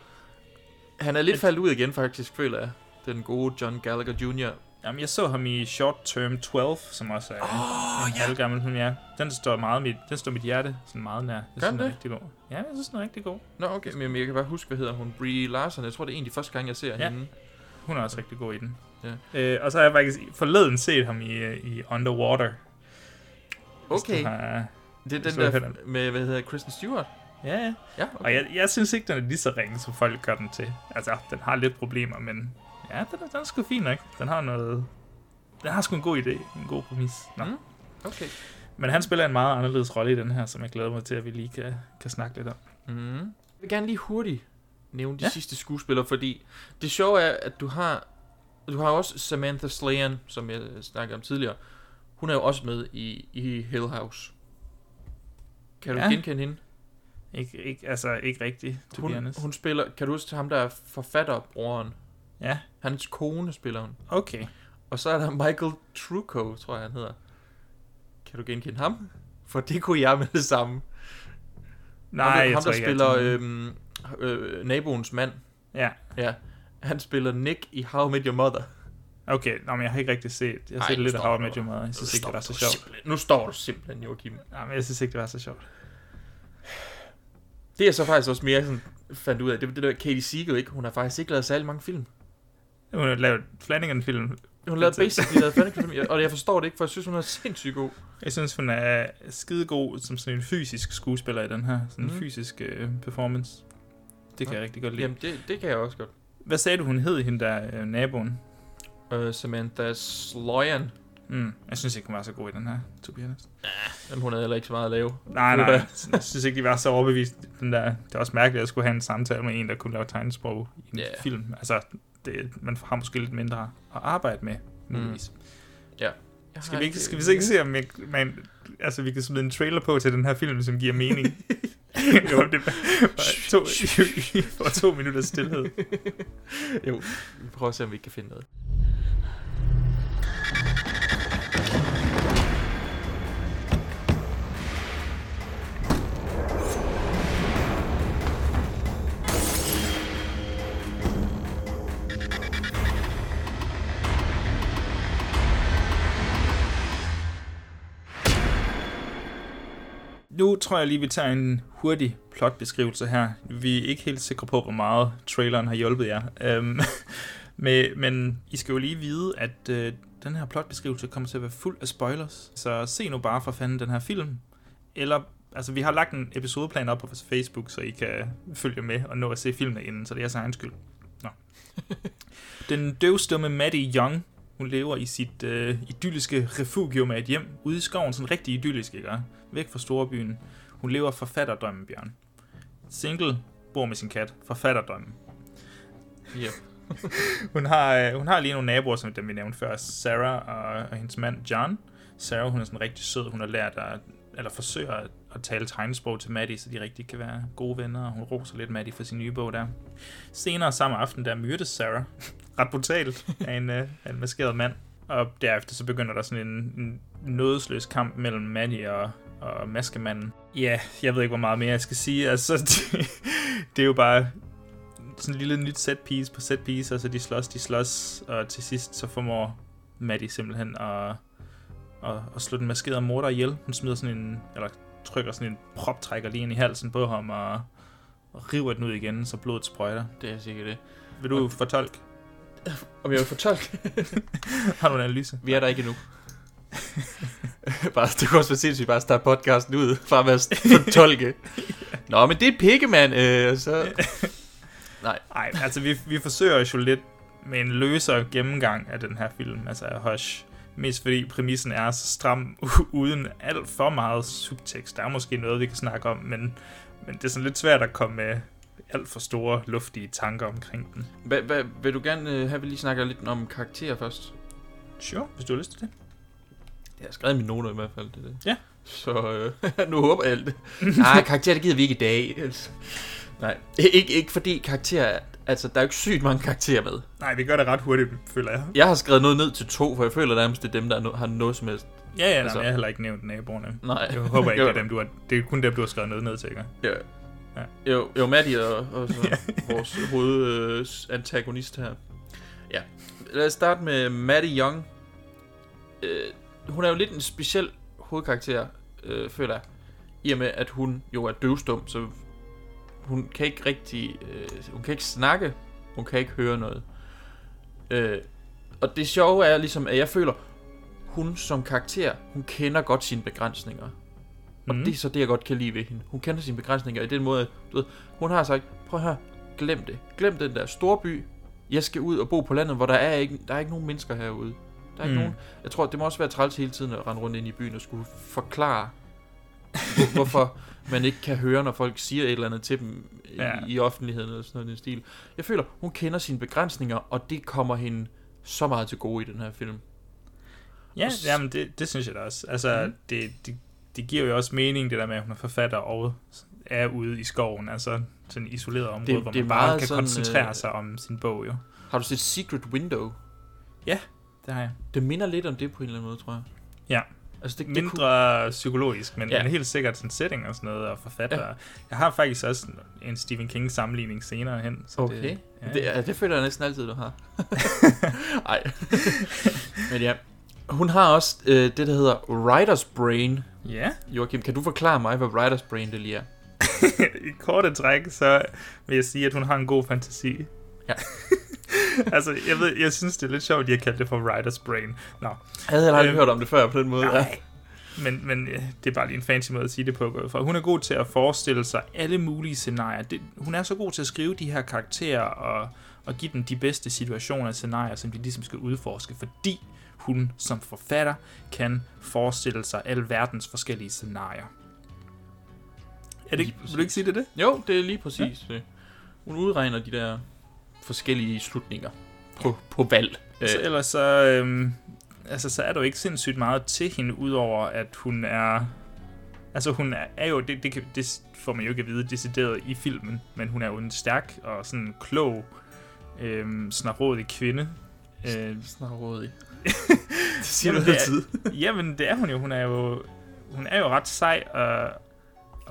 Han er lidt Men- faldet ud igen, faktisk, føler jeg. Den gode John Gallagher Jr. Jamen, jeg så ham i Short Term 12, som også er Åh, en ja. halvgammel film, ja. Den står meget mit, den står mit hjerte sådan meget nær. Jeg Gør synes, den den er det? rigtig god. Ja, jeg synes, den er rigtig god. Nå, okay, men jeg kan bare huske, hvad hedder hun? Brie Larson. Jeg tror, det er en af de første gange, jeg ser Ja. hende. Hun er også rigtig god i den. Ja. Øh, og så har jeg faktisk forleden set ham i, øh, i Underwater. Hvis Okay. du Har, Det er den der med, hvad hedder Kristen Stewart? Ja, ja. Ja, Og jeg, jeg synes ikke, den er lige så ringe, som folk gør den til. Altså, den har lidt problemer, men ja, den er, den er sgu fin nok. Den har noget... Den har sgu en god idé, en god præmis. Nå. Mm. Okay. Men han spiller en meget anderledes rolle i den her, som jeg glæder mig til, at vi lige kan, kan snakke lidt om. Mm. Jeg vil gerne lige hurtigt nævne de ja. sidste skuespillere, fordi det sjove er, at du har du har også Samantha Slayan, som jeg snakkede om tidligere. Hun er jo også med i, i Hill House. Kan du Ja. genkende hende? Ikke, ikke, altså, ikke rigtigt, to Hun, hun spiller, kan du huske ham, der er forfatterbroren? Ja. Hans kone spiller hun. Okay. Og så er der Michael Trucco, tror jeg han hedder. Kan du genkende ham? For det kunne jeg med det samme. Nej, ham, jeg ham tror der ikke, spiller øhm, øh, naboens mand. Ja. Ja. Han spiller Nick i How I Met Your Mother. Okay, nå, men jeg har ikke rigtig set. Jeg har Ej, set lidt af How I Met Your Mother. Jeg synes ikke, det var så sjovt. Nu står du simpelthen, Joachim. Ja, men jeg synes ikke, det var så sjovt. Det er så faktisk også mere sådan, fandt ud af, det var det der Katie Siegel, ikke? Hun har faktisk ikke lavet særlig mange film. Hun har lavet Flanagan-film. Hun har lavet basically lavet Flanagan-film, og jeg forstår det ikke, for jeg synes, hun er sindssygt god. Jeg synes, hun er skidegod som sådan en fysisk skuespiller i den her. Sådan en Mhm. fysisk øh, performance. Det kan Ja. jeg rigtig godt lide. Jamen, det, det kan jeg også godt. Hvad sagde du, hun hed, hende der øh, naboen? Uh, Samantha Sloyan. Mm, jeg synes ikke, hun var så god i den her, to be honest. Jamen, hun havde heller ikke så meget at lave. Nej, nej. var- Jeg synes ikke, de var så overbevist. Den der, det er også mærkeligt, at jeg skulle have en samtale med en, der kunne lave tegnesprog i en Ja. yeah. film. Altså, det, man har måske lidt mindre at arbejde med, muligvis. Ja. Skal vi, ikke, skal vi så ikke se, om jeg, man, altså, vi kan smide en trailer på til den her film, som giver mening? jo, det er bare to, for to minutter stillhed. jo, vi prøver at se, om vi kan finde noget. Nu tror jeg lige, vi tager en hurtig plotbeskrivelse her. Vi er ikke helt sikre på, hvor meget traileren har hjulpet jer. Um, men, men I skal jo lige vide, at uh, den her plotbeskrivelse kommer til at være fuld af spoilers. Så se nu bare for fanden den her film. Eller, altså vi har lagt en episodeplan op på vores Facebook, så I kan følge med og nå at se filmen inden, så det er jeres egen skyld. Nå. Den døvstumme Maddie Young, hun lever i sit øh, idylliske refugium af et hjem ude i skoven, sådan rigtig idyllisk, ikke? Væk fra storbyen. Hun lever forfatterdrømmen, Bjørn. Single, bor med sin kat. Forfatterdrømmen. Yep. hun, har, øh, hun har lige nogle naboer, som dem vi nævnte før. Sarah og, og hendes mand John. Sarah, hun er sådan rigtig sød. Hun har lært at, eller forsøger at, at tale tegnsprog til Maddie, så de rigtig kan være gode venner. Og hun roser lidt Maddie for sin nye bog der. Senere samme aften, der myrdes Sarah. Ret brutalt af en, øh, af en maskeret mand. Og derefter så begynder der sådan en, en nådesløs kamp mellem Maddie og, og maskemanden. Ja, jeg ved ikke, hvor meget mere jeg skal sige. Altså, det, det er jo bare sådan en lille nyt set piece på set piece. Altså, de slås, de slås, og til sidst så formår Maddie simpelthen at, at, at slå den maskerede morder ihjel. Hun smider sådan en, eller trykker sådan en proptrækker lige ind i halsen på ham, og, og river den ud igen, så blodet sprøjter. Det er sikkert det. Vil du fortolke? Om jeg vil fortolke? Har du en analyse? Vi er der ikke endnu. bare, det kunne også være sindssygt bare at starte podcasten ud fra med at fortolke. Nå, men det er pikke, mand. Øh, så... Nej. Nej, altså vi, vi forsøger jo lidt med en løsere gennemgang af den her film, altså af Hush. Mest fordi præmissen er så stram, uden alt for meget subtekst. Der er måske noget, vi kan snakke om, men, men det er sådan lidt svært at komme med alt for store, luftige tanker omkring den. Hva, hva, vil du gerne øh, have, at vi lige snakker lidt om karakterer først? Sure, hvis du har lyst til det. Jeg har skrevet mine noter i hvert fald, det det. Ja. Så øh, nu håber jeg alt det. Nej, karakterer, det gider vi ikke i dag. Altså. Nej, ikke, ikke fordi karakterer... Altså, der er jo ikke sygt mange karakterer med. Nej, vi gør det ret hurtigt, føler jeg. Jeg har skrevet noget ned til to, for jeg føler nærmest, det er dem, der no- har noget som helst. Ja, ja, altså, jeg har heller ikke nævnt naboerne. Nej. Jeg håber ikke, det er, dem, du har, det er kun dem, du har skrevet noget ned til, ikke? Ja. Ja. Jo, jo Maddie og, og så vores hovedantagonist her. Ja. Lad os starte med Maddie Young. Øh, hun er jo lidt en speciel hovedkarakter, øh, føler jeg. I og med, at hun jo er døvstum, så hun kan ikke rigtig... Øh, hun kan ikke snakke, hun kan ikke høre noget. Øh, og det sjove er ligesom, at jeg føler, hun som karakter, hun kender godt sine begrænsninger. Og Mhm. det er så det, jeg godt kan lide ved hende. Hun kender sine begrænsninger i den måde, at, du ved, hun har sagt, prøv høre, glem det. Glem den der store by. Jeg skal ud og bo på landet, hvor der er ikke, der er ikke nogen mennesker herude. Der er ikke Mm. nogen. Jeg tror, det må også være træls hele tiden at rende rundt ind i byen og skulle forklare, hvor- hvorfor man ikke kan høre, når folk siger et eller andet til dem Ja. i, i offentligheden eller sådan noget i den stil. Jeg føler, hun kender sine begrænsninger, og det kommer hende så meget til gode i den her film. Ja, Og jamen det, det synes jeg da også. Altså, Mhm. det, det, det giver jo også mening, det der med, at hun er forfatter og er ude i skoven, altså sådan et isoleret område, Det- hvor man bare kan sådan, koncentrere øh, sig om sin bog, jo. Har du set Secret Window? Ja, det har jeg. Det minder lidt om det på en eller anden måde, tror jeg. Ja. Altså, det, det Mindre psykologisk, men, Ja. men helt sikkert sådan setting og sådan noget, og forfatter. Ja. Jeg har faktisk også en Stephen King sammenligning senere hen. Så Okay. Det, ja. Det, ja, det føler jeg næsten altid, du har. Ej. Men ja. Hun har også øh, det, der hedder Writer's Brain. Ja. Joachim, kan du forklare mig, hvad Writer's Brain det lige er? I korte træk, så vil jeg sige, at hun har en god fantasi. Ja. altså, jeg, ved, jeg synes, det er lidt sjovt, at de har kaldt det for writer's brain. Nå. Jeg havde aldrig Øhm, hørt om det før på den måde. Nej. Men, men øh, det er bare lige en fancy måde at sige det på. fra. hun er god til at forestille sig alle mulige scenarier. Det, hun er så god til at skrive de her karakterer og, og give dem de bedste situationer og scenarier, som de ligesom skal udforske, fordi hun som forfatter kan forestille sig alle verdens forskellige scenarier. Er det, vil du ikke sige det det? Jo, det er lige præcis det. Hun udregner de der forskellige slutninger på, på valg. Så Øh, ellers så, øhm, altså, så er der jo ikke sindssygt meget til hende, udover at hun er... Altså hun er, er jo, det, det, kan, det får man jo ikke at vide decideret i filmen, men hun er jo en stærk og sådan klog, øhm, snarådig kvinde. Øh, snarådig. det siger du altid. Jamen, det er hun jo. Hun er jo, hun er jo ret sej, og,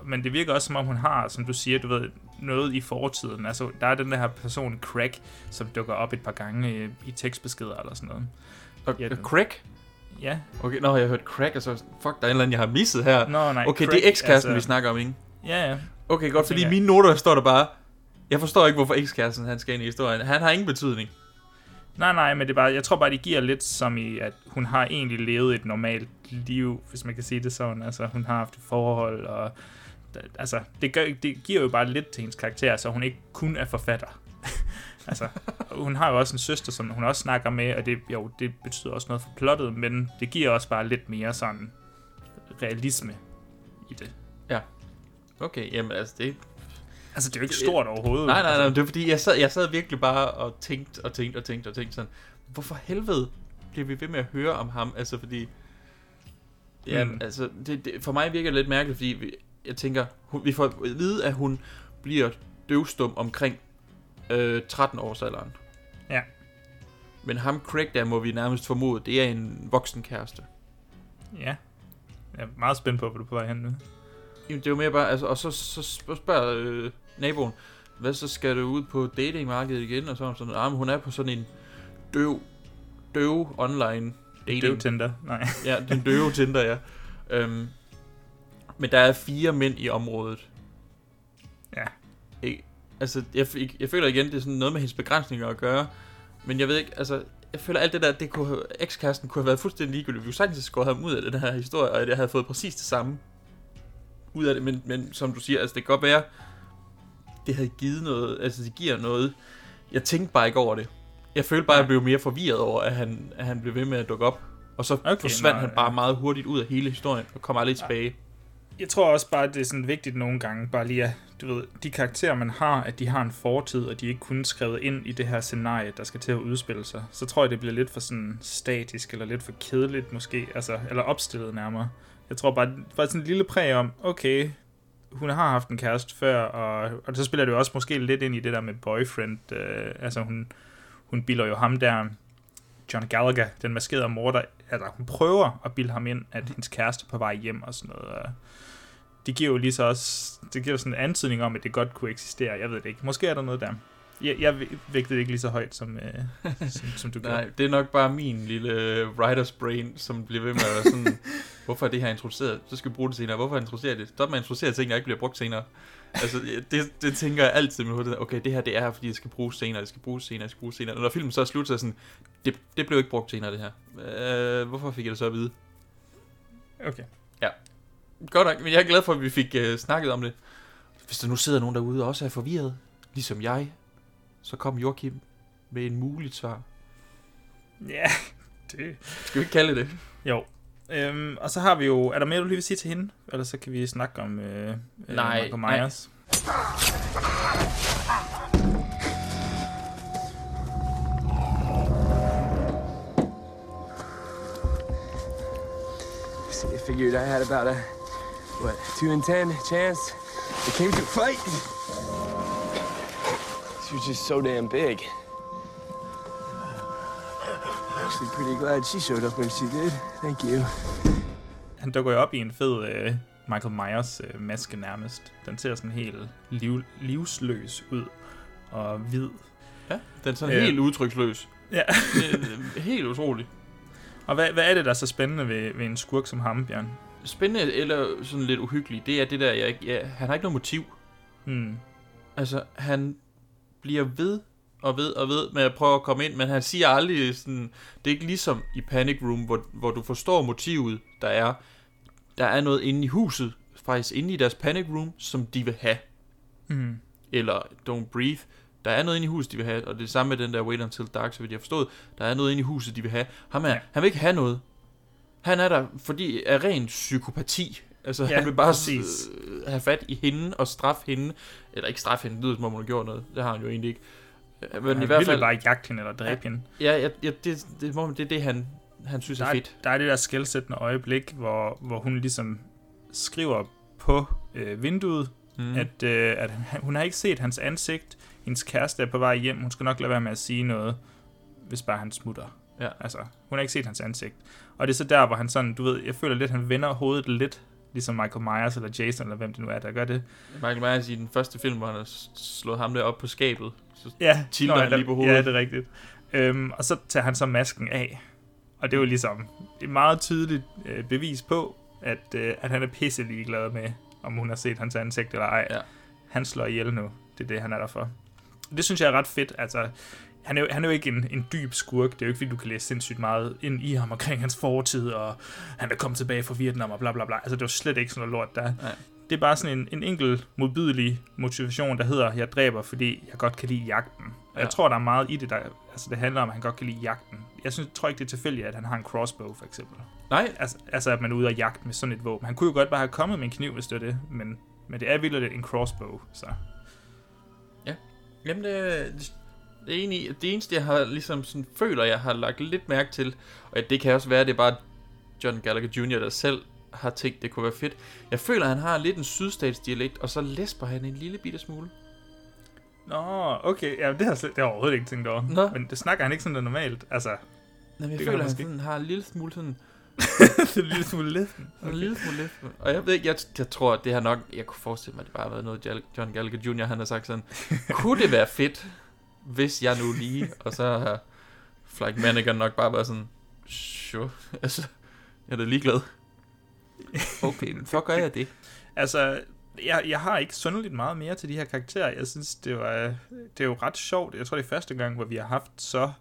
men det virker også som om, hun har, som du siger, du ved, noget i fortiden. Altså, der er den der her person, Craig, som dukker op et par gange i, i tekstbeskeder eller sådan noget. Og, Ja, Craig? Ja. Okay, nå, jeg har hørt Craig, og så, fuck, der er en eller anden, jeg har misset her. Nå, nej, Okay, Craig, det er ekskæresten, altså- vi snakker om, ikke? Ja, ja. Okay, godt, fordi i Ja. mine noter står der bare, jeg forstår ikke, hvorfor ekskæresten han skal ind i historien. Han har ingen betydning. Nej, nej, men det er bare, jeg tror bare, det giver lidt som i, at hun har egentlig levet et normalt liv, hvis man kan sige det sådan. Altså, hun har haft et forhold, og altså, det, gør, det giver jo bare lidt til hendes karakter, så hun ikke kun er forfatter. altså, hun har jo også en søster, som hun også snakker med, og det, jo, det betyder også noget for plottet, men det giver også bare lidt mere sådan realisme i det. Ja. Okay, jamen altså det... Altså, det er jo ikke stort overhovedet. Nej, nej, nej, Altså. det er fordi, jeg sad, jeg sad virkelig bare og tænkte og tænkte og tænkte og tænkte sådan, hvorfor helvede bliver vi ved med at høre om ham? Altså fordi... Ja, Mm. mm. altså, det, det, for mig virker det lidt mærkeligt, fordi vi, jeg tænker, hun, vi får at vide, at hun bliver døvstum omkring øh, 13 års alderen. Ja. Men ham Craig der må vi nærmest formode, det er en voksen kæreste. Ja. Jeg er meget spændt på, hvor du er på vej hen nu. Jamen, det er jo mere bare, altså, og så, så spørger øh, naboen, hvad så skal du ud på datingmarkedet igen, og så hun sådan, ah, hun er på sådan en døv, døv online dating. Døv Tinder, nej. Ja, den døve Tinder, ja. Øhm, men der er fire mænd i området. Ja. Ikke? Altså, jeg, jeg, jeg føler igen, det er sådan noget med hendes begrænsninger at gøre, men jeg ved ikke, altså, jeg føler alt det der, det kunne ekskæresten kunne have været fuldstændig ligegyldigt. Vi kunne sagtens have skåret ham ud af den her historie, og jeg havde fået præcis det samme ud af det, men, men som du siger, altså det kan godt være, det havde givet noget, altså det giver noget, jeg tænkte bare ikke over det. Jeg følte bare, at jeg blev mere forvirret over, at han, at han blev ved med at dukke op. Og så okay, forsvandt nå, han bare meget hurtigt ud af hele historien, og kom aldrig tilbage. Jeg tror også bare, at det er sådan vigtigt nogle gange, bare lige at, du ved, de karakterer, man har, at de har en fortid, og de er ikke kun skrevet ind i det her scenarie, der skal til at udspille sig. Så tror jeg, det bliver lidt for sådan statisk, eller lidt for kedeligt måske, altså, eller opstillet nærmere. Jeg tror bare, bare sådan en lille præg om, okay, hun har haft en kæreste før, og, og så spiller det jo også måske lidt ind i det der med boyfriend. Øh, altså hun, hun bilder jo ham der, John Gallagher, den maskerede morder, altså hun prøver at bilde ham ind, at hendes kæreste er på vej hjem og sådan noget. Det giver jo lige så også, det giver sådan en antydning om, at det godt kunne eksistere. Jeg ved det ikke. Måske er der noget der. Jeg, jeg vægtede ikke lige så højt, som, øh, som, som du gjorde. Nej, det er nok bare min lille øh, writer's brain, som bliver ved med at være sådan, hvorfor er det her introduceret? Så skal vi bruge det senere. Hvorfor introducerer det? Stop med at introducere ting, der ikke bliver brugt senere. Altså, det, det tænker jeg altid med hovedet. Okay, det her det er her, fordi det skal bruges senere, det skal bruges senere, det skal bruges senere. Og når filmen så er slut, så er sådan, det, det blev ikke brugt senere, det her. Øh, hvorfor fik jeg det så at vide? Okay. Ja. Godt nok, men jeg er glad for, at vi fik uh, snakket om det. Hvis der nu sidder nogen derude og også er forvirret, ligesom jeg, så kom Joachim med en muligt svar. Ja, det... Skal vi ikke kalde det? Jo. Øhm, og så har vi jo... Er der mere, du lige vil sige til hende? Eller så kan vi snakke om øh, nej, Michael Myers. Nej. I figured I had about a, what, 2 in 10 chance. It came to fight. She was just so damn big. Actually pretty glad she showed up when she did. Thank you. Han dukker jo op i en fed øh, Michael Myers øh, maske nærmest. Den ser sådan helt liv, livsløs ud og hvid. Ja, den er sådan øh, helt udtryksløs. Ja. helt utroligt. Og hvad, hvad er det, der er så spændende ved, ved en skurk som ham, Bjørn? Spændende eller sådan lidt uhyggeligt, det er det der, jeg, jeg, han har ikke noget motiv. Hmm. Altså, han bliver ved og ved og ved med at prøve at komme ind, men han siger aldrig sådan, det er ikke ligesom i Panic Room, hvor, hvor du forstår motivet, der er. Der er noget inde i huset, faktisk inde i deres Panic Room, som de vil have. Mm. Eller Don't Breathe. Der er noget inde i huset, de vil have, og det er samme med den der Wait Until Dark, så vidt jeg har forstået. Der er noget inde i huset, de vil have. Ham er, ja. Han vil ikke have noget. Han er der, fordi af ren psykopati. Altså, ja, han vil bare præcis. have fat i hende og straffe hende. Eller ikke straffe hende, det lyder som om hun har gjort noget. Det har han jo egentlig ikke. Men han i hvert fald bare jagte hende eller dræbe ja, hende. Ja, ja, ja det, det, det, det er det, han, han synes der er fedt. Der er det der skældsættende øjeblik, hvor, hvor hun ligesom skriver på øh, vinduet, mm. at, øh, at hun har ikke set hans ansigt. Hendes kæreste er på vej hjem. Hun skal nok lade være med at sige noget, hvis bare han smutter. Ja. Altså, hun har ikke set hans ansigt. Og det er så der, hvor han sådan, du ved, jeg føler lidt, han vender hovedet lidt, ligesom Michael Myers eller Jason, eller hvem det nu er, der gør det. Michael Myers i den første film, hvor han har slået ham der op på skabet, så ja, tilter han lige på hovedet. Ja, det er rigtigt. Øhm, og så tager han så masken af. Og det er jo ligesom et meget tydeligt øh, bevis på, at, øh, at han er pisse ligeglad med, om hun har set hans ansigt eller ej. Ja. Han slår ihjel nu. Det er det, han er der for. Det synes jeg er ret fedt. Altså, han er jo, han er jo ikke en, en dyb skurk. Det er jo ikke, fordi du kan læse sindssygt meget ind i ham omkring hans fortid, og han er kommet tilbage fra Vietnam og bla bla bla. Altså, det var slet ikke sådan noget lort der. Nej. Det er bare sådan en, en enkel, modbydelig motivation, der hedder, jeg dræber, fordi jeg godt kan lide jagten. Ja. Jeg tror, der er meget i det, der altså, det handler om, at han godt kan lide jagten. Jeg synes, tror ikke, det er tilfældigt, at han har en crossbow, for eksempel. Nej. Altså, altså at man er ude og jagte med sådan et våben. Han kunne jo godt bare have kommet med en kniv, hvis det er det, men, men det er vildt en crossbow, så... Ja. Jamen, det, det, det, er egentlig, det eneste, jeg har ligesom sådan, føler, jeg har lagt lidt mærke til, og det kan også være, det er bare John Gallagher Jr., der selv har tænkt, det kunne være fedt. Jeg føler, han har lidt en sydstatsdialekt, og så læsper han en lille bitte smule. Nå, okay. Ja, det har, det har jeg overhovedet ikke tænkt over. Nå. Men det snakker han ikke sådan normalt. Altså, Nej, jeg føler, han sådan, har en lille smule sådan... en lille smule lidt. Okay. En lille smule lidt. Og jeg ved ikke, jeg, jeg tror, at det har nok... Jeg kunne forestille mig, at det bare har været noget, John Gallagher Jr. han har sagt sådan... kunne det være fedt, hvis jeg nu lige... Og så har Flyke Manigan nok bare været sådan... Sure. Altså, jeg er da ligeglad. Okay, men så gør jeg det. Altså, jeg, jeg har ikke synderligt meget mere til de her karakterer. Jeg synes, det, var, det er jo ret sjovt. Jeg tror, det er første gang, hvor vi har haft så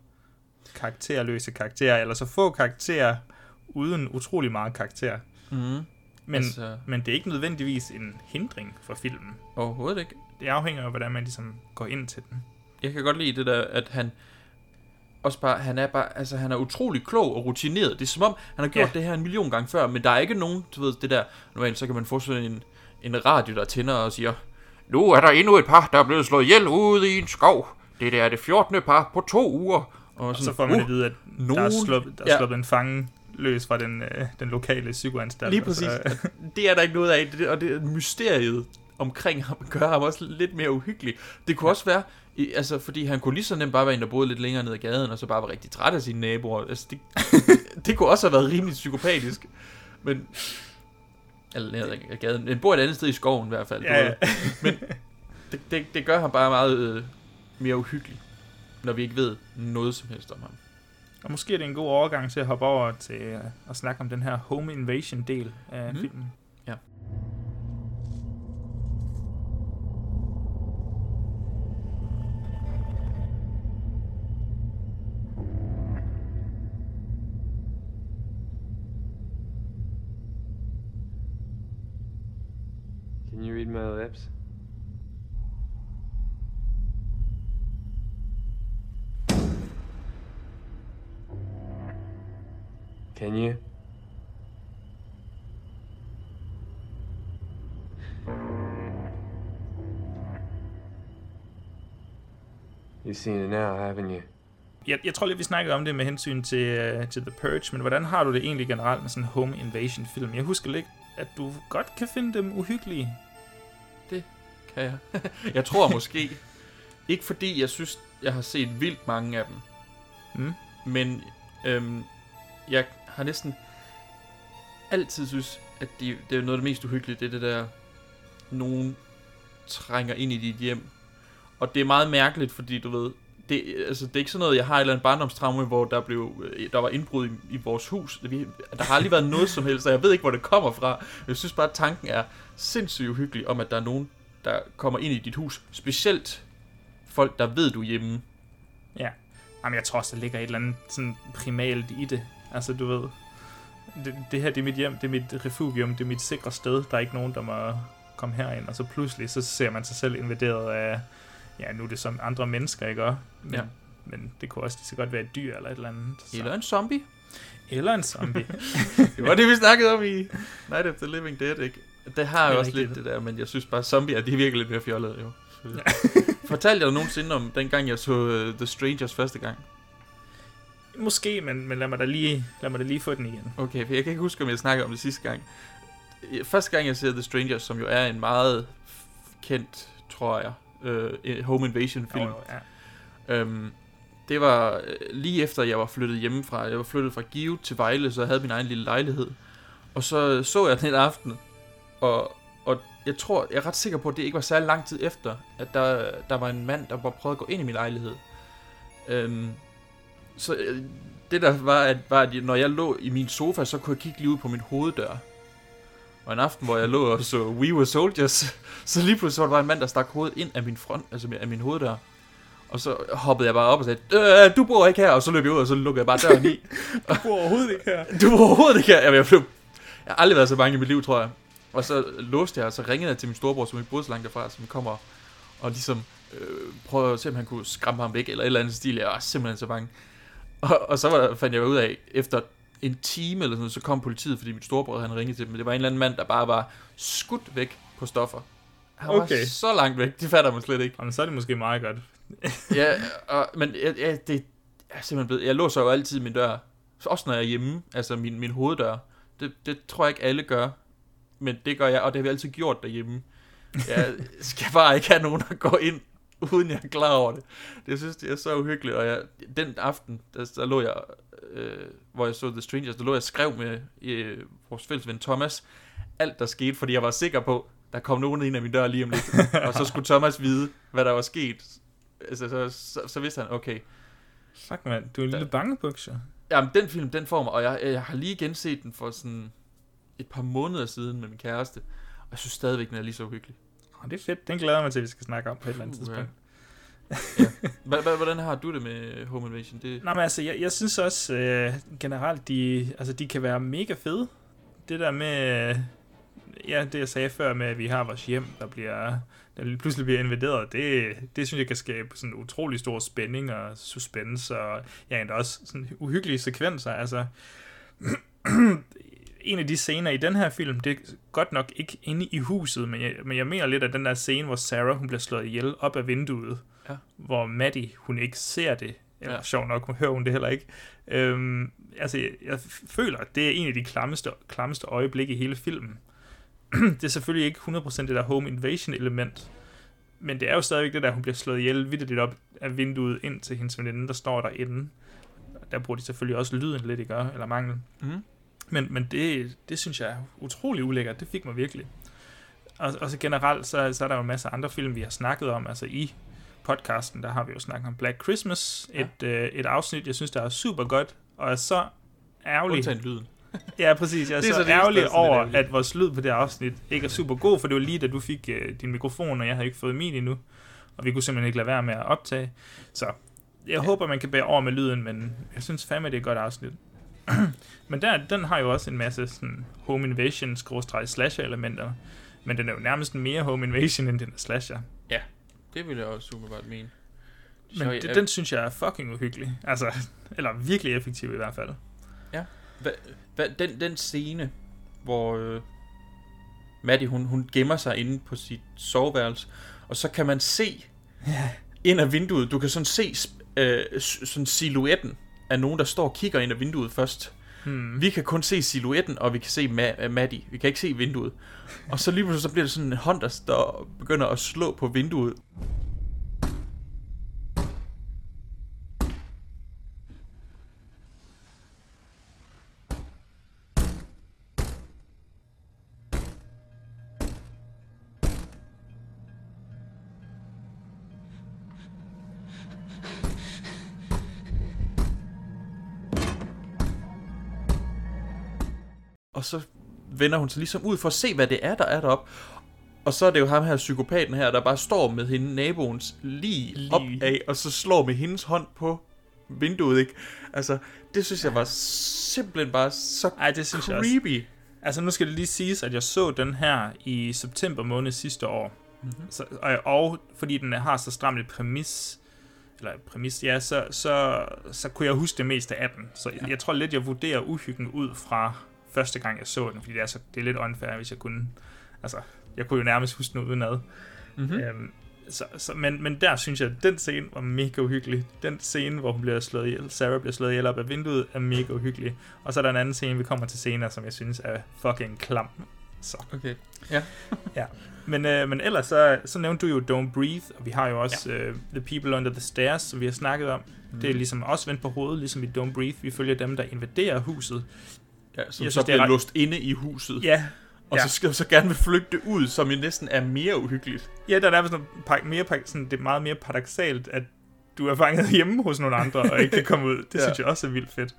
karakterløse karakterer, eller så få karakterer, uden utrolig meget karakter. Mm. Men, altså... men det er ikke nødvendigvis en hindring for filmen. Overhovedet ikke. Det afhænger af, hvordan man ligesom går ind til den. Jeg kan godt lide det der, at han... også bare, han er bare, altså han er utrolig klog og rutineret. Det er som om, han har gjort Ja. det her en million gange før, men der er ikke nogen, du ved, det der, normalt så kan man få sådan en, en radio, der tænder og siger, nu er der endnu et par, der er blevet slået ihjel ude i en skov. Det der er det 14. par på to uger. Og så får man at vide, at der er nogen- sluppet, der er Ja. sluppet en fange løs fra den, øh, den lokale psykoanstalt. Lige og så- præcis. Det er der ikke noget af, det, og det mysteriet omkring ham gør ham også lidt mere uhyggelig. Det kunne også være, i- altså, fordi han kunne lige så nemt bare være en, der boede lidt længere ned ad gaden, og så bare var rigtig træt af sine naboer. Altså, det, det kunne også have været rimelig psykopatisk. Men, eller ned ad gaden. Han bor et andet sted i skoven i hvert fald. Ja, ja. Men det, det, det gør ham bare meget øh, mere uhyggelig, når vi ikke ved noget som helst om ham. Og måske er det en god overgang til at hoppe over til øh, at snakke om den her home invasion del af Mhm. filmen. Ja. Can you read my lips? Can you? You've seen it now, haven't you? Jeg, jeg tror lidt, vi snakkede om det med hensyn til, uh, til The Purge, men hvordan har du det egentlig generelt med sådan en home invasion film? Jeg husker lidt, at du godt kan finde dem uhyggelige. Det kan jeg. jeg tror måske, ikke fordi jeg synes, jeg har set vildt mange af dem, Mm. men øhm, jeg har næsten altid synes, at de, det er noget af det mest uhyggelige, det er det der, nogen trænger ind i dit hjem. Og det er meget mærkeligt, fordi du ved, det, altså, det er ikke sådan noget, jeg har et eller andet barndomstraume, hvor der, blev, øh, der var indbrud i, i vores hus. Vi- Der har aldrig været noget som helst, og jeg ved ikke, hvor det kommer fra. Jeg synes bare, at tanken er sindssygt uhyggelig om, at der er nogen, der kommer ind i dit hus. Specielt folk, der ved, du er hjemme. Ja. Jamen, jeg tror også, der ligger et eller andet sådan primalt i det. Altså, du ved, det, det her det er mit hjem, det er mit refugium, det er mit sikre sted. Der er ikke nogen, der må komme herind. Og så pludselig, så ser man sig selv invaderet af, ja, nu er det som andre mennesker, ikke også? Men, Ja. men det kunne også lige så godt være et dyr eller et eller andet. Så. Eller en zombie. Eller en zombie. det var det, vi snakkede om i Night of the Living Dead, ikke? Det har jo også lidt det der, men jeg synes bare, zombier, de er virkelig lidt mere fjollede, jo. Fortalte jeg dig nogensinde om, dengang jeg så uh, The Strangers første gang? Måske, men, men lad, mig da lige, lad mig da lige få den igen. Okay, for jeg kan ikke huske, om jeg snakkede om det sidste gang. Første gang, jeg ser The Strangers, som jo er en meget kendt, tror jeg, øh, home invasion film. Jo, jo, ja. Øhm, det var øh, lige efter, jeg var flyttet hjemmefra. Jeg var flyttet fra Give til Vejle, så jeg havde min egen lille lejlighed. Og så så jeg den en aften, og, og jeg tror, jeg er ret sikker på, at det ikke var særlig lang tid efter, at der, der var en mand, der bare prøvede at gå ind i min lejlighed. Øhm, så øh, det der var, at, var, at når jeg lå i min sofa, så kunne jeg kigge lige ud på min hoveddør. Og en aften, hvor jeg lå og så We Were Soldiers, så lige pludselig var der bare en mand, der stak hovedet ind af min front, altså af min hoveddør. Og så hoppede jeg bare op og sagde, øh, du bor ikke her, og så løb jeg ud, og så lukkede jeg bare døren i. Du bor overhovedet ikke her. Du bor overhovedet ikke her. Jamen, jeg, blev, jeg har aldrig været så bange i mit liv, tror jeg. Og så låste jeg, og så ringede jeg til min storebror, som ikke boede så langt derfra, som kommer og ligesom øh, prøvede at se, om han kunne skræmme ham væk, eller et eller andet stil. Jeg var simpelthen så bange. Og, og så var, fandt jeg ud af, efter en time eller sådan så kom politiet, fordi min storebror han ringede til dem. Det var en eller anden mand, der bare var skudt væk på stoffer. Han var Okay. så langt væk, det fatter man slet ikke. Jamen, så er det måske meget godt. ja, og, men ja, det er simpelthen blevet, jeg låser jo altid min dør, også når jeg er hjemme, altså min, min hoveddør. Det, det tror jeg ikke alle gør, men det gør jeg, og det har vi altid gjort derhjemme. Jeg skal bare ikke have nogen, der går ind, uden jeg er klar over det. Det jeg synes det er så uhyggeligt, og jeg, den aften, der, der lå jeg, øh, hvor jeg så The Strangers, der lå jeg og skrev med øh, vores fælles ven Thomas, alt der skete, fordi jeg var sikker på, der kom nogen ind ad min dør lige om lidt, og så skulle Thomas vide, hvad der var sket. Altså, så, så, så vidste han, okay, Fuck, mand. Du er en lille bangebukser. Jamen, den film, den får mig, og jeg, jeg har lige genset den for sådan et par måneder siden med min kæreste, og jeg synes stadigvæk, den er lige så uhyggelig. Oh, det er fedt. Den glæder jeg mig til, at vi skal snakke om på et eller andet tidspunkt. Hva- Hvordan har du det med Home Invasion? Det, Nå, men altså, jeg, jeg synes også øh, generelt, de, altså, de kan være mega fede. Det der med, øh, ja, det jeg sagde før med, at vi har vores hjem, der bliver der pludselig bliver invaderet, det, det synes jeg kan skabe sådan utrolig stor spænding og suspense, og ja, endda også sådan uhyggelige sekvenser. Altså, en af de scener i den her film, det er godt nok ikke inde i huset, men jeg, men jeg mener lidt af den der scene, hvor Sarah hun bliver slået ihjel op af vinduet, Ja. hvor Maddie, hun ikke ser det, eller Ja. sjov nok, hun hører hun det heller ikke. Øhm, altså, jeg, jeg føler, at det er en af de klammeste, klammeste øjeblikke i hele filmen. det er selvfølgelig ikke 100% det der home invasion element, men det er jo stadigvæk det der, hun bliver slået ihjel vidderligt op af vinduet ind til hendes veninde, der står derinde. Der bruger de selvfølgelig også lyden lidt, ikke? Eller mangel. Mhm. Men, men det, det synes jeg er utrolig ulækkert. Det fik mig virkelig. Og, og så generelt, så, så er der jo en masse andre film, vi har snakket om. Altså i podcasten, der har vi jo snakket om Black Christmas. Ja. Et, øh, et afsnit, jeg synes, der er super godt. Og er så ærgerlig. Undtagen lyden. Ja, præcis. Jeg er, Det er så, så ærgerlig er over, at vores lyd på det afsnit ikke er super god, for det var lige, da du fik øh, din mikrofon, og jeg havde ikke fået min endnu. Og vi kunne simpelthen ikke lade være med at optage. Så jeg ja. håber, man kan bære over med lyden, men jeg synes fandme, det er et godt afsnit. men der, den har jo også en masse sådan, home invasion slasher elementer. Men den er jo nærmest mere home invasion, end den er slasher. Ja, det vil jeg også umiddelbart mene. Men Så, det, jeg- den synes jeg er fucking uhyggelig. Altså, eller virkelig effektiv i hvert fald. Ja. Hva, hva, den, den scene, hvor øh, Maddie, hun, hun gemmer sig inde på sit soveværelse, og så kan man se Ja. ind af vinduet, du kan sådan se øh, sådan silhuetten af nogen, der står og kigger ind af vinduet først. Hmm. Vi kan kun se silhuetten, og vi kan se Ma- øh, Maddie. Vi kan ikke se vinduet. Og så lige pludselig så bliver det sådan en hånd, der står, begynder at slå på vinduet. Vender hun sig ligesom ud for at se, hvad det er, der er deroppe. Og så er det jo ham her, psykopaten her, der bare står med hende naboens lige, lige. op af, og så slår med hendes hånd på vinduet, ikke? Altså, det synes jeg var simpelthen bare så Ej, det synes jeg også. creepy. Altså, nu skal det lige siges, at jeg så den her i september måned sidste år. Mhm. Mm-hmm. Så, og, og fordi den har så stramt et præmis, eller præmis, ja, så, så, så kunne jeg huske det meste af den. Så ja. jeg tror lidt, jeg vurderer uhyggen ud fra første gang, jeg så den, fordi det er, så, det er lidt unfair, hvis jeg kunne... Altså, jeg kunne jo nærmest huske den udenad. Mhm. Øhm, så, så, men, men der synes jeg, at den scene var mega uhyggelig. Den scene, hvor hun bliver slået ihjel, Sarah bliver slået ihjel op af vinduet, er mega uhyggelig. Og så er der en anden scene, vi kommer til senere, som jeg synes er fucking klam. Så. Okay. Ja. ja. Men, øh, men ellers, så, så nævnte du jo Don't Breathe, og vi har jo også ja. øh, The People Under the Stairs, som vi har snakket om. Mm. Det er Mhm. ligesom også vendt på hovedet, ligesom i Don't Breathe. Vi følger dem, der invaderer huset. Ja, som Jeg så synes, er bliver ret- låst inde i huset. Ja. Og ja. så skal så gerne vil flygte ud, som jo næsten er mere uhyggeligt. Ja, der er nærmest noget mere, sådan, det er meget mere paradoxalt, at du er fanget hjemme hos nogle andre, og ikke kan komme ud. Det Ja. synes jeg også er vildt fedt.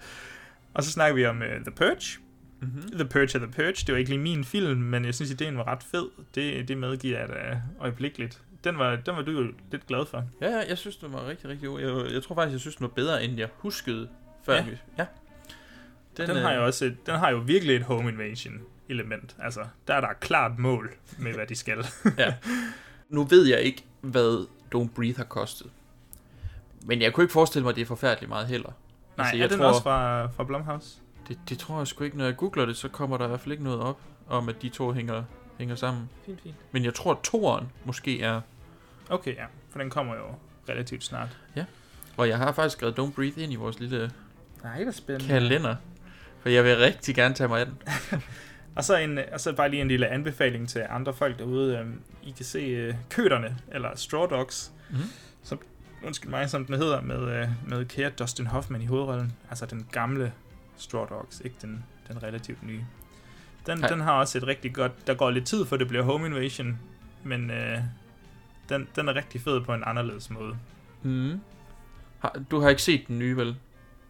Og så snakker vi om uh, The Purge. Mhm. Mm-hmm. The Purge er The Purge. Det var ikke lige min film, men jeg synes, ideen var ret fed. Det, det medgiver jeg da øjeblikkeligt. Den var, den var du jo lidt glad for. Ja, jeg synes, det var rigtig, rigtig god. Jeg, jeg tror faktisk, jeg synes, den var bedre, end jeg huskede før. Ja. vi- ja. Den, den, har jo også et, den har jo virkelig et home invasion element. Altså, der er der et klart mål med, hvad de skal. ja. Nu ved jeg ikke, hvad Don't Breathe har kostet. Men jeg kunne ikke forestille mig, at det er forfærdeligt meget heller. Nej, Altså, er jeg den tror, også fra, fra Blumhouse? Det, det tror jeg sgu ikke. Når jeg googler det, så kommer der i hvert fald ikke noget op om, at de to hænger, hænger sammen. Fint, fint. Men jeg tror, at toeren måske er... Okay, ja. For den kommer jo relativt snart. Ja. Og jeg har faktisk skrevet Don't Breathe ind i vores lille Nej, hvor spændende. kalender. For jeg vil rigtig gerne tage mig af den. Og så, en, og så bare lige en lille anbefaling til andre folk derude. Øhm, I kan se øh, Køterne, eller Straw Dogs, Mhm. som, undskyld mig, som den hedder, med, øh, med kære Dustin Hoffman i hovedrollen. Altså den gamle Straw Dogs, ikke den, den relativt nye. Den, den har også et rigtig godt... Der går lidt tid, for det bliver home invasion, men øh, den, den er rigtig fed på en anderledes måde. Mm. Har, du har ikke set den nye, vel?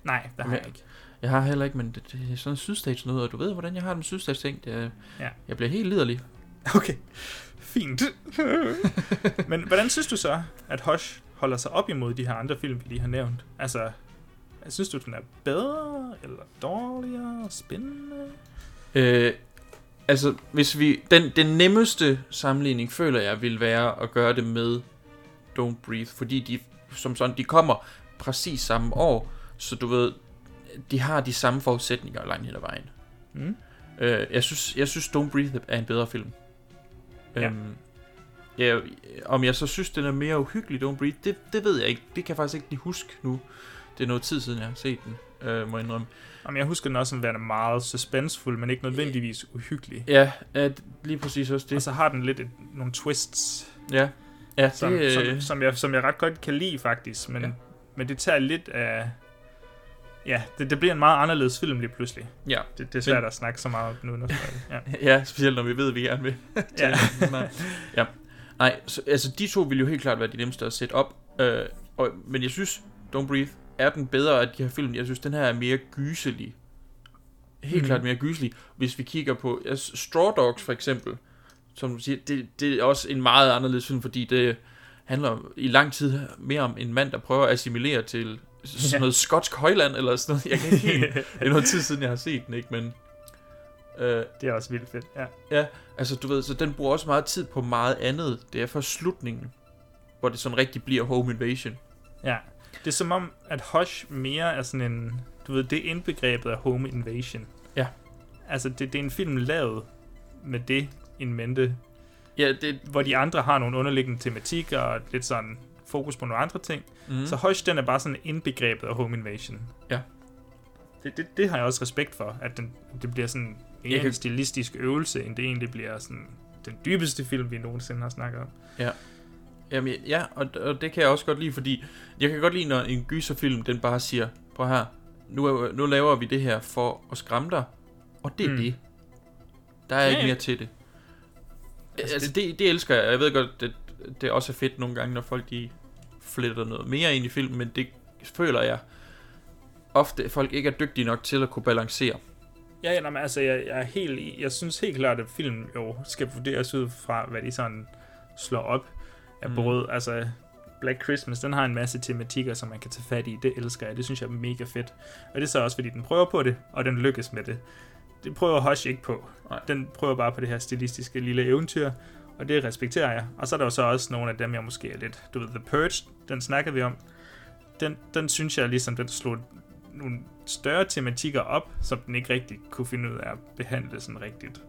Nej, det har jeg ikke. Jeg har heller ikke, men det, det er sådan sydstats noget, og du ved, hvordan jeg har med sydstats ting. Det, Ja. Jeg bliver helt liderlig. Okay, fint. Men hvordan synes du så, at Hush holder sig op imod de her andre film, vi lige har nævnt? Altså, synes du, den er bedre, eller dårligere, spændende? Øh, Altså, hvis vi... Den, den nemmeste sammenligning, føler jeg, vil være at gøre det med Don't Breathe. Fordi de, som sådan, de kommer præcis samme år. Så du ved, de har de samme forudsætninger langt hen ad vejen. Mm. Øh, jeg, synes, jeg synes, Don't Breathe er en bedre film. Ja. Øhm, ja, om jeg så synes, den er mere uhyggelig, Don't Breathe, det, det ved jeg ikke. Det kan jeg faktisk ikke lige huske nu. Det er noget tid siden, jeg har set den, øh, må jeg indrømme. Jamen, jeg husker den også som værende meget suspensefuld, men ikke nødvendigvis uhyggelig. Ja, ja lige præcis også det. Og så har den lidt et, nogle twists. Ja. Ja, som, det, som, øh, som, jeg, som jeg ret godt kan lide, faktisk. Men, Ja. men det tager lidt af... Ja, det, det bliver en meget anderledes film lige pludselig. Ja. Det, det er svært Men- at snakke så meget nu. Når ja. ja, specielt når vi ved, at vi gerne vil. Ja. Ja. Nej, så, altså de to vil jo helt klart være de nemmeste at sætte op. Øh, og, men jeg synes, Don't Breathe er den bedre af de her film. Jeg synes, den her er mere gyselig. Helt mm. klart mere gyselig. Hvis vi kigger på ja, Straw Dogs for eksempel, som du siger, det, det er også en meget anderledes film, fordi det handler i lang tid mere om en mand, der prøver at assimilere til sådan noget skotsk højland, eller sådan noget. Jeg kan ikke helt, det er noget tid siden, jeg har set den, ikke? Men, øh, det er også vildt fedt, ja. Ja, altså du ved, så den bruger også meget tid på meget andet. Det er for slutningen, hvor det sådan rigtig bliver home invasion. Ja, det er som om, at Hush mere er sådan en... Du ved, det er indbegrebet af home invasion. Ja. Altså, det, det er en film lavet med det in mente. Ja, det... Hvor de andre har nogle underliggende tematikker og lidt sådan fokus på nogle andre ting. Mhm. Så Hush, den er bare sådan indbegrebet af home invasion. Ja. Det, det, det har jeg også respekt for, at den, det bliver sådan mere Jeg kan- en stilistisk øvelse, end det egentlig bliver sådan den dybeste film, vi nogensinde har snakket om. Ja. Jamen, ja, og, og det kan jeg også godt lide, fordi jeg kan godt lide, når en gyserfilm, den bare siger, prøv her, nu, nu laver vi det her for at skræmme dig, og det er Mm. det. Der er Ja, ikke mere til det. Altså, Altså, det, det elsker jeg. Jeg ved godt, det, det også er fedt nogle gange, når folk de fletter noget mere ind i filmen, men det føler jeg ofte, folk ikke er dygtige nok til at kunne balancere. Ja, ja, men altså, jeg, jeg er helt jeg synes helt klart, at film jo skal vurderes ud fra, hvad de sådan slår op af mm. brød. Altså, Black Christmas, den har en masse tematikker, som man kan tage fat i. Det elsker jeg. Det synes jeg er mega fedt. Og det er så også, fordi den prøver på det, og den lykkes med det. Det prøver Hush ikke på. Nej. Den prøver bare på det her stilistiske lille eventyr, og det respekterer jeg. Og så er der jo så også nogle af dem, jeg måske er lidt... Du ved, The Purge, den snakkede vi om. Den, den synes jeg ligesom, den slog nogle større tematikker op, som den ikke rigtig kunne finde ud af at behandle sådan rigtigt.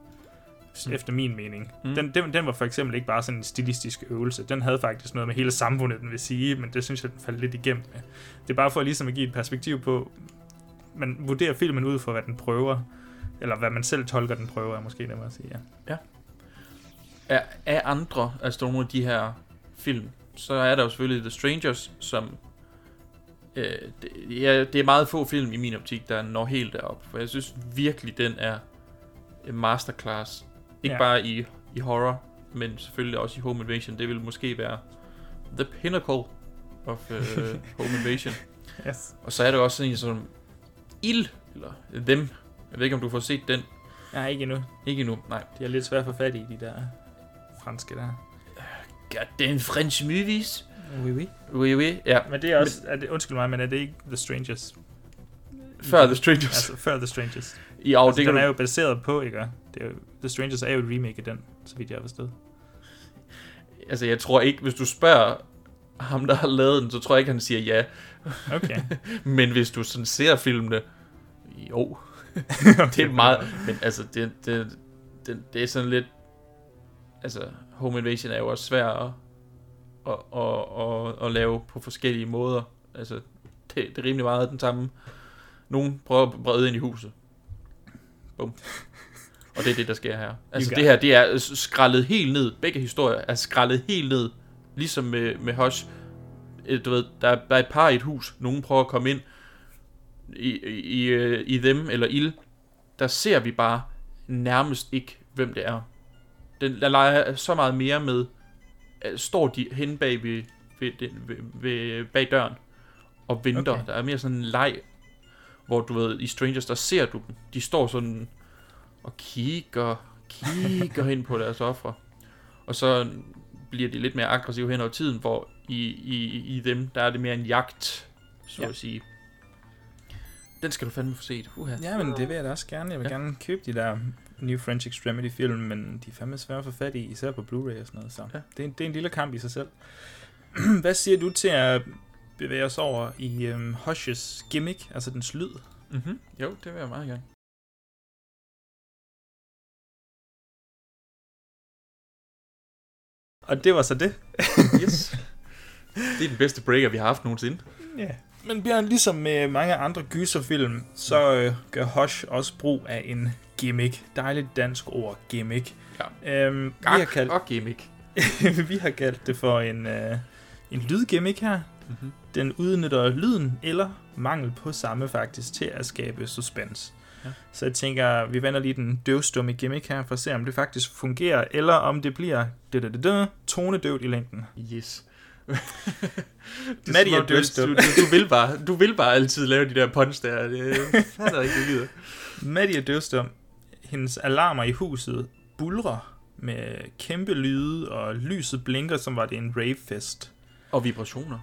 Mm. Efter min mening. Mm. Den, den, den var for eksempel ikke bare sådan en stilistisk øvelse. Den havde faktisk noget med hele samfundet, den vil sige, men det synes jeg, den faldt lidt igennem med. Det er bare for ligesom at give et perspektiv på, man vurderer filmen ud fra, hvad den prøver, eller hvad man selv tolker, den prøver, er måske nemmere at sige, ja. Ja. Af, af andre, altså nogle af de her film, så er der jo selvfølgelig The Strangers, som... Øh, det, ja, det er meget få film i min optik, der når helt derop. For jeg synes virkelig, den er en masterclass. Ikke Ja. bare i, i horror, men selvfølgelig også i home invasion. Det vil måske være the pinnacle of uh, home invasion. Yes. Og så er der også sådan en som Il, eller Them. Jeg ved ikke, om du får set den. Nej, ikke endnu. Ikke endnu, nej. Det er lidt svært at få fat i, de der franske der. Goddamn French movies. Oui, oui. Oui, oui, ja. Men det er også, er det, undskyld mig, men er det ikke The Strangers? Før The Strangers. Altså, før The Strangers. Jo, altså, det den er jo baseret på, ikke? Det er jo, The Strangers er jo et remake af den, så vidt jeg har forstået. Altså, jeg tror ikke, hvis du spørger ham, der har lavet den, så tror jeg ikke, han siger ja. Okay. men hvis du sådan ser filmene, jo. det er meget... Men altså, det, det, det, det er sådan lidt... Altså, Home Invasion er jo også svært at, at, at, at, at lave på forskellige måder. Altså, det, det er rimelig meget den samme. Nogen prøver at brede ind i huset. Bum. Og det er det, der sker her. Altså det her, det er skrællet helt ned. Begge historier er skrællet helt ned. Ligesom med, med Hush. Øh, Du ved, der er, der er et par i et hus. Nogen prøver at komme ind i, i, øh, i dem, eller ild. Der ser vi bare nærmest ikke, hvem det er. Den, der leger så meget mere med, står de hen bag, ved, ved, ved, ved, bag døren og venter. Okay. Der er mere sådan en leg, hvor du ved, i Strangers, der ser du dem. De står sådan og kigger, kigger hen på deres ofre. Og så bliver de lidt mere aggressive hen over tiden, hvor i, i, i dem, der er det mere en jagt, så Ja. at sige. Den skal du fandme få set. Uha. Ja, men det vil jeg da også gerne. Jeg vil ja. gerne købe de der New French Extremity film, men de er fandme svære at få fat i, især på Blu-ray og sådan noget. Så Ja. det, er, det er en lille kamp i sig selv. Hvad siger du til at bevæge os over i øhm, Hushes gimmick, altså dens lyd? Mhm. Jo, det vil jeg meget gerne. Og det var så det. Yes. Det er den bedste breaker, vi har haft nogensinde. Ja. Men Bjørn, ligesom med mange andre gyserfilm, så øh, gør Hush også brug af en gimmick. Dejligt dansk ord, gimmick. Ja. Øhm, vi, har kaldt, og gimmick. vi har kaldt det for en, øh, en lydgimmick her. Mhm. Den udnytter lyden eller mangel på samme faktisk til at skabe suspense. Ja. Så jeg tænker, vi vender lige den døvstumme gimmick her, for at se om det faktisk fungerer, eller om det bliver tonedøvt i længden. Yes. Maddie som er døvstum. du, du, du, vil bare, du vil bare altid lave de der punch der. Det er ikke det gider. Maddie er døvstum. Hendes alarmer i huset bulrer med kæmpe lyde, og lyset blinker, som var det en ravefest. Og vibrationer.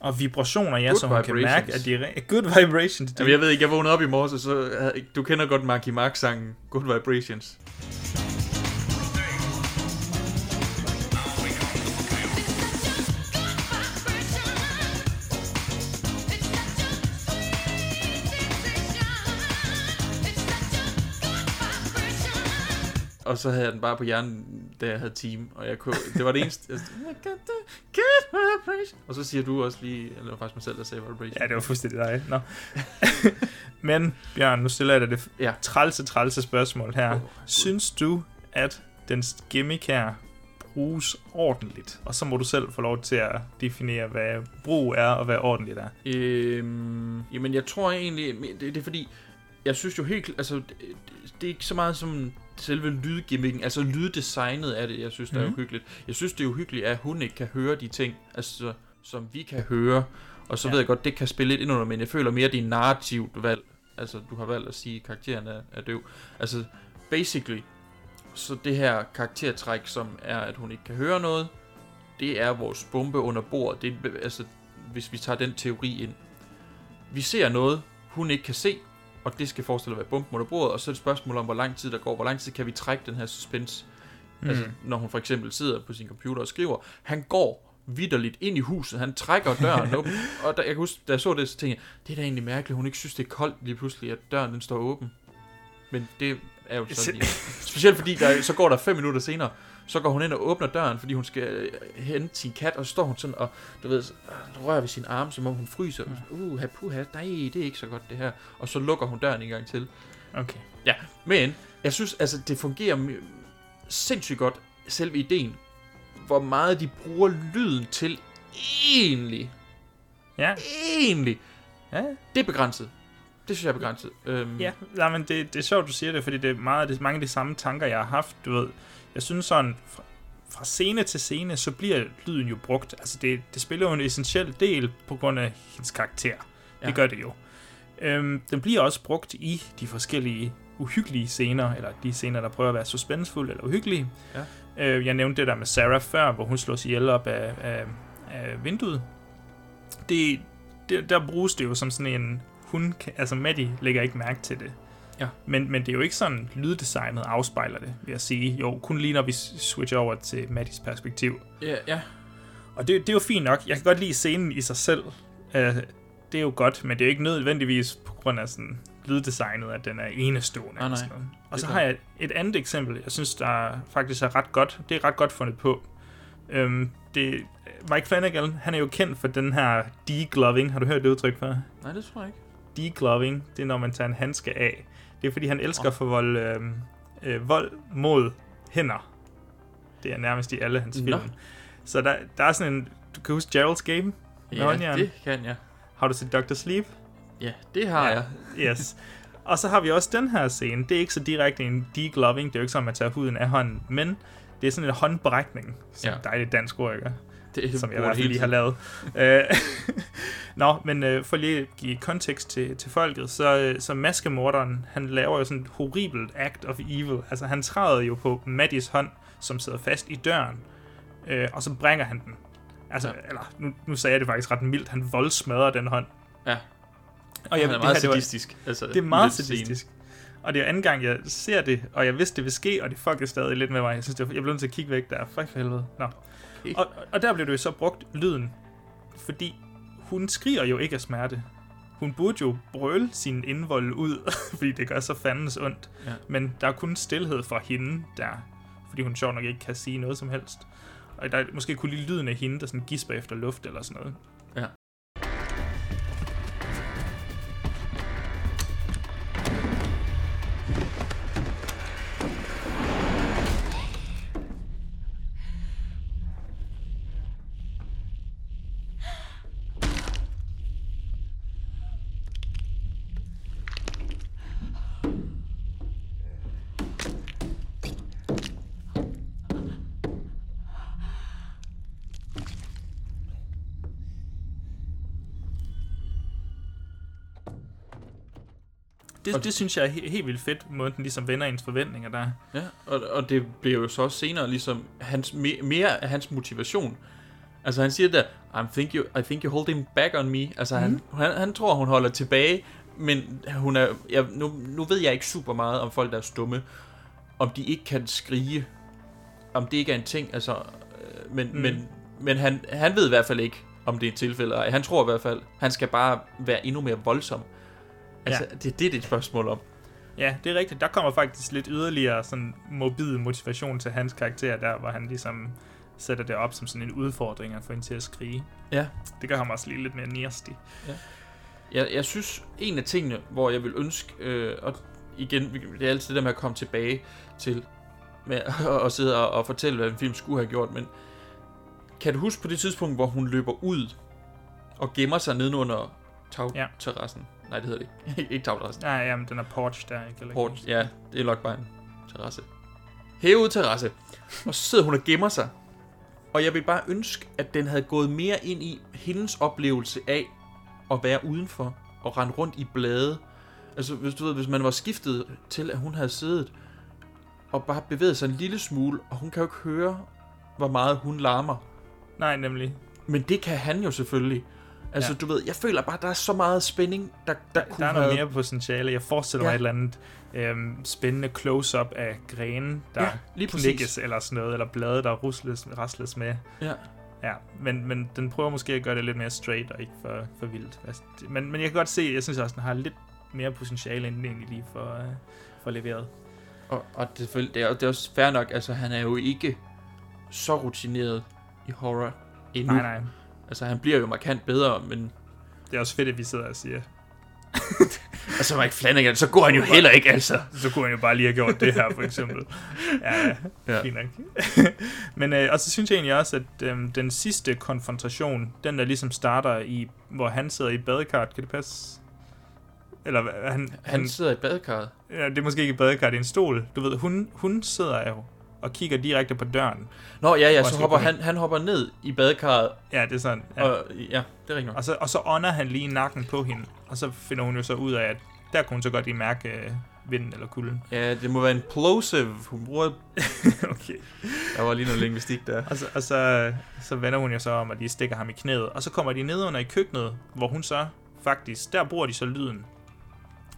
Og vibrationer, ja, Good så hun kan vibrations. mærke, at de er good vibrations. Jamen, jeg ved ikke, jeg vågnede op i morges, og så du kender godt Marky Mark sangen Good Vibrations. Og så havde jeg den bare på hjernen, da jeg havde team, og jeg kunne, det var det eneste. Jeg, og så siger du også lige, eller det var faktisk mig selv, der sagde vibration. Ja, det var fuldstændig dig. Nå. Men, Bjørn, nu stiller jeg dig det Ja. trælse, trælse spørgsmål her. Åh, Synes du, at den gimmick her bruges ordentligt? Og så må du selv få lov til at definere, hvad brug er, og hvad ordentligt er. Øhm, jamen, jeg tror egentlig, det, det er fordi, jeg synes jo helt, altså, det, det er ikke så meget som selve lydgimmicken, altså lyddesignet af det, jeg synes, der er Mhm. uhyggeligt. Jeg synes, det er uhyggeligt, at hun ikke kan høre de ting, altså, som vi kan høre. Og så Ja. ved jeg godt, det kan spille lidt ind under, men jeg føler mere, det er narrativt valg. Altså, du har valgt at sige, at karakteren er, er døv. Altså, basically, så det her karaktertræk, som er, at hun ikke kan høre noget, det er vores bombe under bordet. Det er, altså, hvis vi tager den teori ind. Vi ser noget, hun ikke kan se, og det skal forestille at være bomben under bordet, og så er det et spørgsmål om, hvor lang tid der går, hvor lang tid kan vi trække den her suspense. Mm. Altså, når hun for eksempel sidder på sin computer og skriver, han går vidderligt ind i huset, han trækker døren åben, og der, jeg kan huske, da jeg så det, så tænkte jeg, det er da egentlig mærkeligt, hun ikke synes, det er koldt lige pludselig, at døren den står åben. Men det er jo sådan, lige. specielt fordi, der, så går der fem minutter senere, så går hun ind og åbner døren, fordi hun skal øh, hente sin kat, og så står hun sådan og, du ved, rører ved sin arm, som om hun fryser. Uh, puha, nej, det er ikke så godt det her. Og så lukker hun døren en gang til. Okay. Ja, men jeg synes, altså, det fungerer sindssygt godt, selve ideen, hvor meget de bruger lyden til egentlig. Ja. Egentlig. Ja. Det er begrænset. Det synes jeg er begrænset. Øhm, Ja, nej, men det, det er sjovt, du siger det, fordi det er meget, det er mange af de samme tanker, jeg har haft, du ved. Jeg synes sådan, fra, fra scene til scene, så bliver lyden jo brugt. Altså, det, det spiller jo en essentiel del på grund af hendes karakter. Ja. Det gør det jo. Øhm, den bliver også brugt i de forskellige uhyggelige scener, eller de scener, der prøver at være suspensfulde eller uhyggelige. Ja. Øh, jeg nævnte det der med Sarah før, hvor hun slås ihjel op af, af, af vinduet. Det, det, der bruges det jo som sådan en... Hun altså Maddie lægger ikke mærke til det. Ja. Men, men det er jo ikke sådan, lyddesignet afspejler det, vil jeg sige. Jo, kun lige når vi switcher over til Maddies perspektiv. Ja, ja. Og det, det er jo fint nok. Jeg kan godt lide scenen i sig selv. Uh, det er jo godt, men det er jo ikke nødvendigvis på grund af sådan lyddesignet, at den er enestående. Eller nej. sådan noget. Og så har jeg et andet eksempel, jeg synes, der faktisk er ret godt. Det er ret godt fundet på. Øhm, det, Mike Flanagan, han er jo kendt for den her degloving. Har du hørt det udtryk før? Nej, det tror jeg ikke. Degloving, det er når man tager en handske af. Det er fordi, han elsker at få vold, øh, øh, vold mod hænder. Det er nærmest i alle hans Nå. film. Så der, der er sådan en... Du kan huske Gerald's Game? Ja, håndjern? det kan jeg. Har du set Dr. Sleep? Ja, det har jeg. Yes. Og så har vi også den her scene. Det er ikke så direkte en degloving. Det er jo ikke sådan, at man tager huden af hånden. Men det er sådan en håndbrækning. Ja. ja. dejligt dansk ord, ikke? Det som jeg i hvert det fald lige har lavet. Øh, Nå, men øh, for lige at give kontekst til, til folket, så, øh, så maskemorderen, han laver jo sådan et horribelt act of evil. Altså, han træder jo på Maddies hånd, som sidder fast i døren, øh, og så brænger han den. Altså, Ja. eller, nu, nu sagde jeg det faktisk ret mildt, han voldsmadrer den hånd. Ja. Og er det meget her, det var- sadistisk, altså, det er meget sadistisk. Og det er anden gang, jeg ser det, og jeg vidste, det ville ske, og det fucker stadig lidt med mig. Jeg synes, det var, jeg blev nødt til at kigge væk der. Fuck for helvede. Nå. Okay. Og, og der blev det jo så brugt lyden, fordi hun skriger jo ikke af smerte. Hun burde jo brøle sin indvold ud, fordi det gør så fandens ondt. Ja. Men der er kun stillhed fra hende der, fordi hun sjovt nok ikke kan sige noget som helst. Og der er måske kun lige lyden af hende, der sådan gisper efter luft eller sådan noget. Det, det synes jeg er he- helt vildt fedt, måden den ligesom vender ens forventninger der. Ja, og, og det bliver jo så også senere ligesom hans, me, mere af hans motivation. Altså han siger der, I think you, I think you hold him back on me. Altså han, han, han tror, hun holder tilbage, men hun er, jeg, nu, nu ved jeg ikke super meget om folk, der er stumme, om de ikke kan skrige, om det ikke er en ting, altså, øh, men, Mm. mm. men, men han, han ved i hvert fald ikke, om det er et tilfælde. Han tror i hvert fald, han skal bare være endnu mere voldsom. Altså, Ja. det, det er det, et spørgsmål om. Ja, det er rigtigt. Der kommer faktisk lidt yderligere sådan morbid motivation til hans karakter der, hvor han ligesom sætter det op som sådan en udfordring at få hende til at skrige. Ja. Det gør ham også lige lidt mere nærstig. Ja. Jeg, jeg synes, en af tingene, hvor jeg vil ønske, øh, og igen, det er altid det der med at komme tilbage til, med at, sidde og, og fortælle, hvad en film skulle have gjort, men kan du huske på det tidspunkt, hvor hun løber ud og gemmer sig nedenunder tagterrassen? Nej, det hedder det ikke. ikke tagterrassen. Ja, jamen, den er porch der, ikke? Porch, ja, det er nok bare en terrasse. Hævet terrasse. Og så sidder hun og gemmer sig. Og jeg vil bare ønske, at den havde gået mere ind i hendes oplevelse af at være udenfor og rende rundt i blade. Altså, hvis du ved, hvis man var skiftet til, at hun havde siddet og bare bevæget sig en lille smule, og hun kan jo ikke høre, hvor meget hun larmer. Nej, nemlig. Men det kan han jo selvfølgelig. Altså, Ja. du ved, jeg føler bare, der er så meget spænding, der, der, kunne Der er noget mere potentiale. Jeg forestiller mig Ja. et eller andet øhm, spændende close-up af grene, der Ja, lige præcis. eller sådan noget, eller blade, der rusles, rasles med. Ja. Ja, men, men den prøver måske at gøre det lidt mere straight og ikke for, for vildt. Altså, men, men jeg kan godt se, jeg synes også, den har lidt mere potentiale, end den egentlig lige for, uh, for leveret. Og, og det, det, er, det er også fair nok, altså han er jo ikke så rutineret i horror endnu. Nej, nej. Altså han bliver jo markant bedre, men... Det er også fedt, at vi sidder og siger... altså Mike Flanagan, så går han jo heller ikke, altså. Så kunne han jo bare lige have gjort det her, for eksempel. Ja, ja, fint nok. Men øh, og så synes jeg egentlig også, at øh, den sidste konfrontation, den der ligesom starter i, hvor han sidder i badekart, kan det passe? Eller han, Han sidder i badekarret. Ja, det er måske ikke i badekart, det er en stol. Du ved, hun, hun sidder jo og kigger direkte på døren. Nå, ja, ja, så hopper han, han hopper ned i badekarret. Ja, det er sådan. Ja. Og, ja, det er rigtigt. Og så, og så ånder han lige nakken på hende, og så finder hun jo så ud af, at der kunne hun så godt lige mærke øh, vinden eller kulden. Ja, det må være en plosive. Hun bruger... okay. Der var lige noget lingvistik der. Og, så, og så, så vender hun jo så om, at de stikker ham i knæet. Og så kommer de ned under i køkkenet, hvor hun så faktisk, der bruger de så lyden,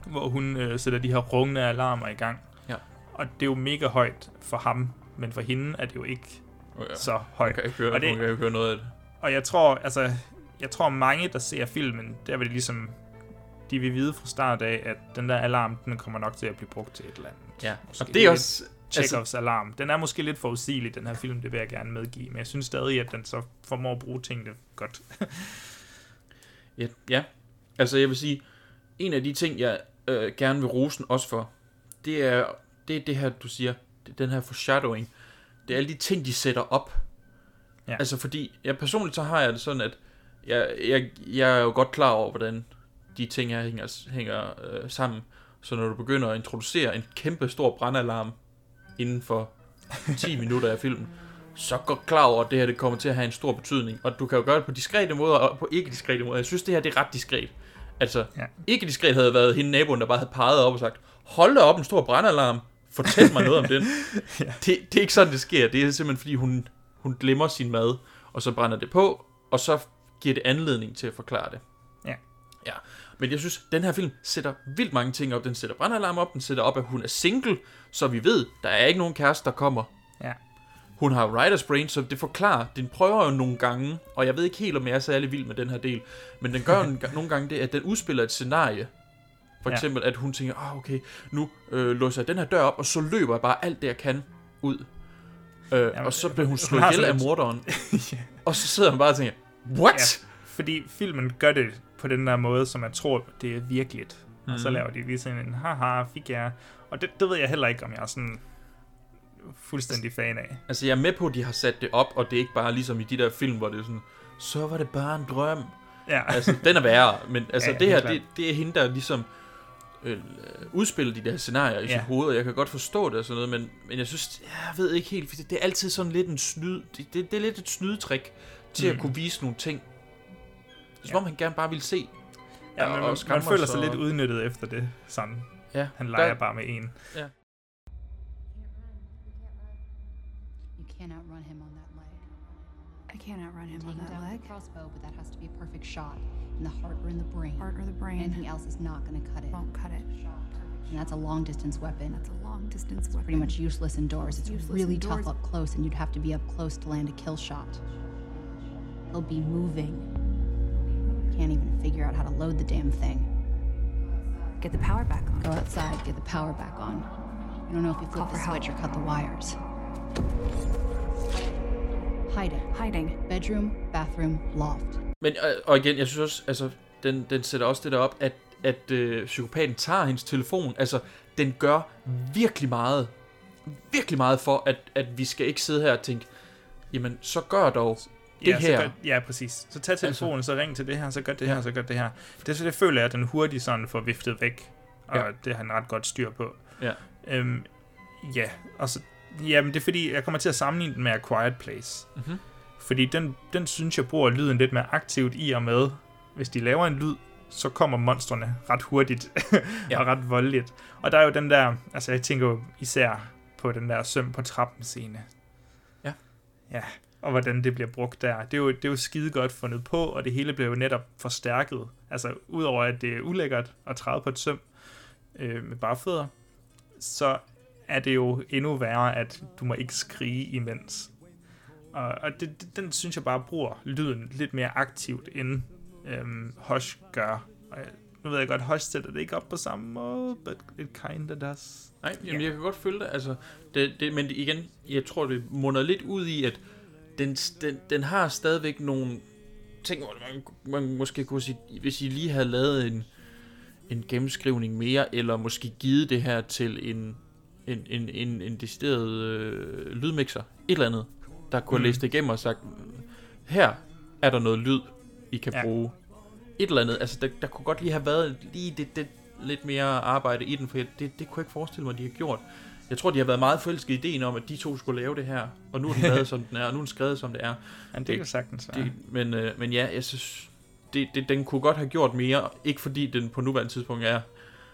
hvor hun øh, sætter de her rungende alarmer i gang. Og det er jo mega højt for ham, men for hende er det jo ikke Oh, ja. så højt. Kan ikke høre, og det, kan ikke høre noget af det. Og jeg tror, altså, jeg tror mange, der ser filmen, der vil det ligesom, de vil vide fra start af, at den der alarm, den kommer nok til at blive brugt til et eller andet. Ja, Måske og det er også- Chekhovs altså- alarm. Den er måske lidt forudsigelig, den her film, det vil jeg gerne medgive, men jeg synes stadig, at den så formår at bruge tingene godt. Ja, ja. Altså, jeg vil sige, en af de ting, jeg øh, gerne vil rose den også for, det er det, er det her, du siger, det, den her foreshadowing. Det er alle de ting, de sætter op. Ja. Altså, fordi, jeg personligt så har jeg det sådan, at jeg, jeg, jeg er jo godt klar over, hvordan de ting her hænger, hænger øh, sammen. Så når du begynder at introducere en kæmpe stor brandalarm inden for 10 minutter af filmen, så godt klar over, at det her det kommer til at have en stor betydning. Og du kan jo gøre det på diskrete måder og på ikke diskrete måder. Jeg synes, det her det er ret diskret. Altså, Ja. ikke diskret havde været hende naboen, der bare havde peget op og sagt, hold da op en stor brandalarm, fortæl mig noget om den. Ja. det, det er ikke sådan, det sker. Det er simpelthen, fordi hun, hun glemmer sin mad, og så brænder det på, og så giver det anledning til at forklare det. Ja. Ja, men jeg synes, den her film sætter vildt mange ting op. Den sætter brandalarm op, den sætter op, at hun er single, så vi ved, der er ikke nogen kæreste, der kommer. Ja. Hun har writer's brain, så det forklarer, den prøver jo nogle gange, og jeg ved ikke helt, om jeg er særlig vild med den her del, men den gør nogle gange det, at den udspiller et scenarie. For Ja. eksempel, at hun tænker, ah, okay, nu øh, låser jeg den her dør op, og så løber jeg bare alt det, jeg kan ud. Øh, Jamen, og så bliver hun slået ihjel af morderen. Og så sidder hun bare og tænker, what? Ja, fordi filmen gør det på den der måde, som jeg tror, det er virkeligt. Mm. Og så Mhm. laver de lige sådan en, haha, fik jeg. Og det, det ved jeg heller ikke, om jeg er sådan fuldstændig fan af. Altså, jeg er med på, at de har sat det op, og det er ikke bare ligesom i de der film, hvor det er sådan, så var det bare en drøm. Ja. Altså, den er værre, men altså, Ja, det her, det, det er hende, der ligesom øh, udspiller de der scenarier i Ja. sit hoved, og jeg kan godt forstå det og sådan noget, men, men jeg synes, jeg ved ikke helt, for det, det er altid sådan lidt en snyd, det, det, det er lidt et snydetrik til mm. At kunne vise nogle ting. Det er som om, han gerne bare vil se. Ja, og- men og man, skræmme man føler sig og- lidt udnyttet efter det. Sådan. Ja, Han leger der- bare med en. Ja. You can't outrun him on that leg. I can't outrun him on that down leg. crossbow, but that has to be a perfect shot in the heart or in the brain. Heart or the brain. Anything else is not going to cut it. Won't cut it. And that's a long distance weapon. That's a long distance It's weapon. pretty much useless indoors. It's Useless really indoors. tough up close, and you'd have to be up close to land a kill shot. He'll be moving. Can't even figure out how to load the damn thing. Get the power back on. Go outside, get the power back on. You don't know if you flip the switch or cut the wires. Hiding. Hiding. Bedroom, bathroom, loft. Men, øh, og igen, jeg synes også, altså, den, den sætter også det der op, at, at øh, psykopaten tager hendes telefon. Altså, den gør virkelig meget, virkelig meget for, at, at vi skal ikke sidde her og tænke, jamen, så gør dog det ja, her. Så gør, ja, præcis. Så tag telefonen, altså, så ring til det her, så gør det her, så gør det her. Det, så det føler jeg, at den hurtigt sådan får viftet væk. Og Ja. ja. det har han ret godt styr på. Ja. Øhm, ja, og så, jamen det er fordi, jeg kommer til at sammenligne den med A Quiet Place. Mhm. Fordi den, den synes jeg bruger lyden lidt mere aktivt i og med, hvis de laver en lyd, så kommer monstrene ret hurtigt ja. og ret voldeligt. Og der er jo den der, altså jeg tænker jo især på den der søm på trappen scene. Ja. Ja, og hvordan det bliver brugt der. Det er jo, det er jo skide godt fundet på, og det hele bliver jo netop forstærket. Altså, udover at det er ulækkert at træde på et søm øh, med bare fødder, så er det jo endnu værre, at du må ikke skrige imens. Og, og det, den synes jeg bare bruger lyden lidt mere aktivt, end øhm, Hush gør. Og nu ved jeg godt, Hush sætter det ikke op på samme måde, but it kinda does. Nej, jamen, jeg kan godt følge det. Altså, det, det, men igen, jeg tror, det munder lidt ud i, at den, den, den har stadigvæk nogle ting, man, man måske kunne sige, hvis I lige havde lavet en, en gennemskrivning mere, eller måske givet det her til en, en, en, en, en decideret øh, lydmixer, et eller andet, der kunne mm. Læse det igennem og sagt, her er der noget lyd, I kan ja. Bruge. Et eller andet, altså der, der kunne godt lige have været lige det, det lidt mere arbejde i den, for jeg, det, det kunne jeg ikke forestille mig, de har gjort. Jeg tror, de har været meget forelsket i ideen om, at de to skulle lave det her, og nu er den lavet, som den er, og nu er den skrevet, som det er. Ja, det kan sagtens være. det, men, øh, men ja, jeg synes, det, det, den kunne godt have gjort mere, ikke fordi den på nuværende tidspunkt er,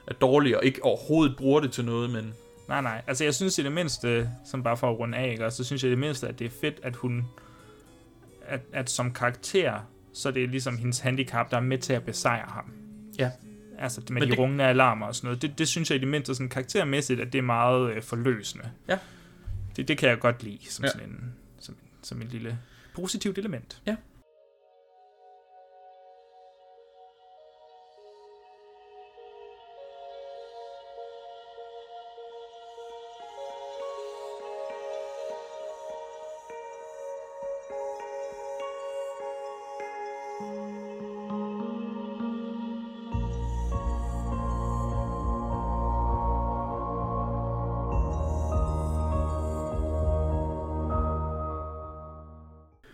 er dårlig, og ikke overhovedet bruger det til noget, men Nej, nej. Altså, jeg synes i det mindste, som bare for at runde af, ikke? også, så synes jeg i det mindste, at det er fedt, at hun, at, at som karakter, så det er ligesom hendes handicap, der er med til at besejre ham. Ja. Altså med Men de det- rungende alarmer og sådan noget. Det, det synes jeg i det mindste sådan karaktermæssigt, at det er meget øh, forløsende. Ja. Det, det kan jeg godt lide som Ja. sådan en, som, som et lille positivt element. Ja.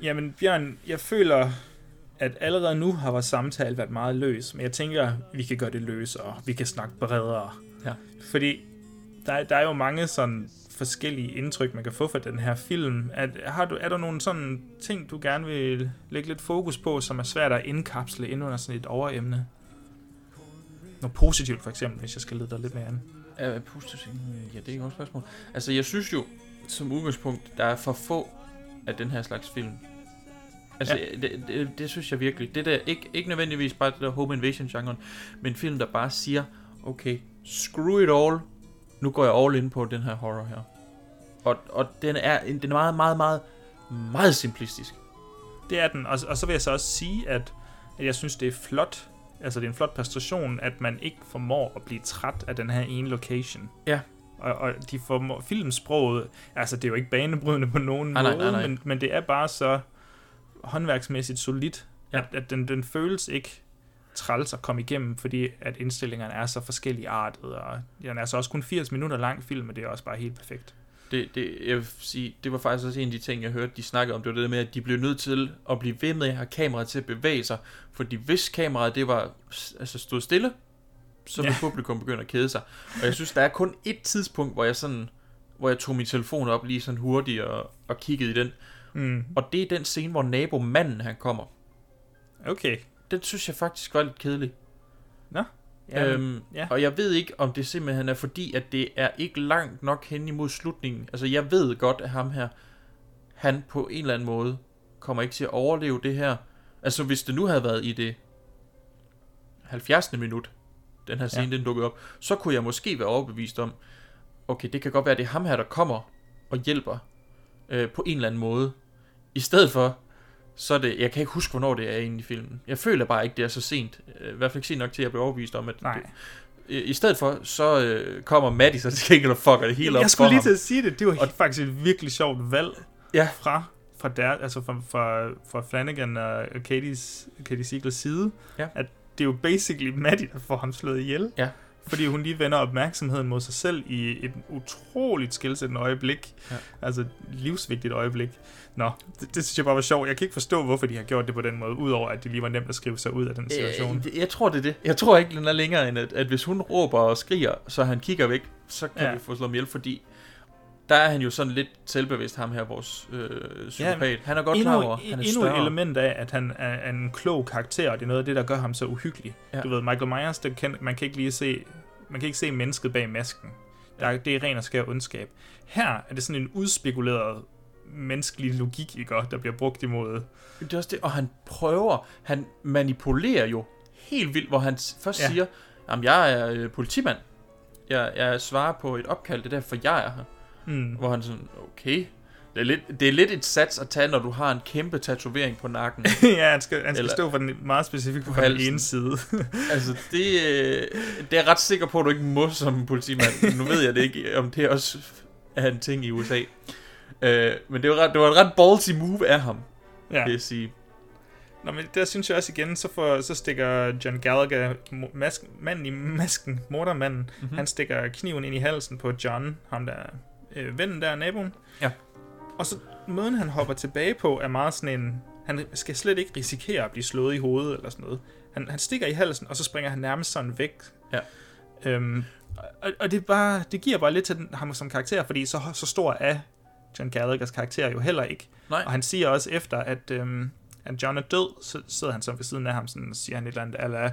Jamen, Bjørn, jeg føler, at allerede nu har vores samtale været meget løs, men jeg tænker, vi kan gøre det løsere, vi kan snakke bredere. Ja. Fordi der, er- der er jo mange sådan forskellige indtryk, man kan få fra den her film. At, har du, er der nogle sådan ting, du gerne vil lægge lidt fokus på, som er svært at indkapsle ind under sådan et overemne? Noget positivt for eksempel, hvis jeg skal lede dig lidt mere an. Ja, positivt. Ja, det er et godt spørgsmål. Altså, jeg synes jo, som udgangspunkt, der er for få af den her slags film. Altså, Ja. det, det, det, synes jeg virkelig. Det der, ikke, ikke nødvendigvis bare det der home invasion-genren, men en film, der bare siger, okay, screw it all, nu går jeg all in på den her horror her. Og, og den, er, den er meget, meget, meget, meget simplistisk. Det er den, og, og så vil jeg så også sige, at, at jeg synes, det er flot, altså det er en flot præstation, at man ikke formår at blive træt af den her ene location. Ja. Og, og de formår, filmsproget, altså det er jo ikke banebrydende på nogen Nej, nej, måde, nej, nej. Men, men det er bare så håndværksmæssigt solidt, Ja. at, at den, den føles ikke træls at komme igennem, fordi at indstillingerne er så forskellige artet, og den er så også kun 80 minutter lang film, og det er også bare helt perfekt. Det, det, jeg vil sige, det var faktisk også en af de ting, jeg hørte, de snakkede om. Det var det med, at de blev nødt til at blive ved med at have kameraet til at bevæge sig. Fordi hvis kameraet det var, altså stod stille, så ville Ja. publikum begynde at kede sig. Og jeg synes, der er kun et tidspunkt, hvor jeg sådan, hvor jeg tog min telefon op lige sådan hurtigt og, og kiggede i den. Mm. Og det er den scene, hvor nabomanden han kommer. Okay. Den synes jeg faktisk var lidt kedelig. Nå. Ja, øhm, ja. Og jeg ved ikke, om det simpelthen er fordi, at det er ikke langt nok hen imod slutningen. Altså, jeg ved godt, at ham her, han på en eller anden måde kommer ikke til at overleve det her. Altså, hvis det nu havde været i det 70. minut, den her scene, Ja. den dukkede op, så kunne jeg måske være overbevist om, okay, det kan godt være, det er ham her, der kommer og hjælper øh, på en eller anden måde. I stedet for, så er det, jeg kan ikke huske, hvornår det er inde i filmen. Jeg føler bare ikke, det er så sent. Øh, I hvert fald ikke sent nok til, at jeg bliver overbevist om, at Nej. Det, I stedet for, så øh, kommer Maddie så til gengæld og fucker det hele op jeg skulle lige ham. til at sige det. Det var og, faktisk et virkelig sjovt valg ja. fra, fra, der, altså fra, fra, fra Flanagan og Katie's, Katie Siegels side. Ja. At det er jo basically Maddie, der får ham slået ihjel. Ja. Fordi hun lige vender opmærksomheden mod sig selv i et utroligt skilsættende øjeblik. Ja. Altså livsvigtigt øjeblik. Nå, det, det synes jeg bare var sjovt. Jeg kan ikke forstå, hvorfor de har gjort det på den måde, udover at det lige var nemt at skrive sig ud af den situation. Øh, jeg tror, det er det. Jeg tror ikke, den er længere end, at, at hvis hun råber og skriger, så han kigger væk, så kan Ja. vi få slået ihjel, fordi der er han jo sådan lidt selvbevidst, ham her, vores øh, psykopat. han er godt endnu, klar over, han er endnu større. et element af, at han er, er en klog karakter, og det er noget af det, der gør ham så uhyggelig. Ja. Ja. Du ved, Michael Myers, det kan, man kan ikke lige se, man kan ikke se mennesket bag masken. Der, er- det er ren og skær ondskab. Her er det sådan en udspekuleret menneskelig logik, ikke, der bliver brugt imod. Det er også det, og han prøver, han manipulerer jo helt vildt, hvor han først Ja. ja. siger, jamen jeg er øh, politimand, jeg, jeg svarer på et opkald, det er derfor jeg er her. Mm. Hvor han sådan, okay, det er, lidt, det er lidt et sats at tage, når du har en kæmpe tatovering på nakken. ja, han skal, han skal Eller- stå for den meget specifikt på den halsen. ene side. altså, det, øh, det er jeg ret sikker på, at du ikke må som politimand. Nu ved jeg det ikke, om det også er en ting i USA. Øh, men det var, ret, det var et ret ballsy move af ham, Ja. vil jeg sige. Nå, men der synes jeg også igen, så, får, så stikker John Gallagher, mo- mask, manden i masken, mordermanden, Mhm. mm-hmm. han stikker kniven ind i halsen på John, ham der øh, vennen der, naboen. Ja. Og så måden, han hopper tilbage på, er meget sådan en... Han skal slet ikke risikere at blive slået i hovedet eller sådan noget. Han, han stikker i halsen, og så springer han nærmest sådan væk. Ja. Øhm, og, og det, bare, det giver bare lidt til den, ham som karakter, fordi så, så stor er John Gallaghers karakter jo heller ikke. Nej. Og han siger også efter, at, øhm, at John er død, så sidder han så ved siden af ham, sådan, og siger han et eller andet, ala,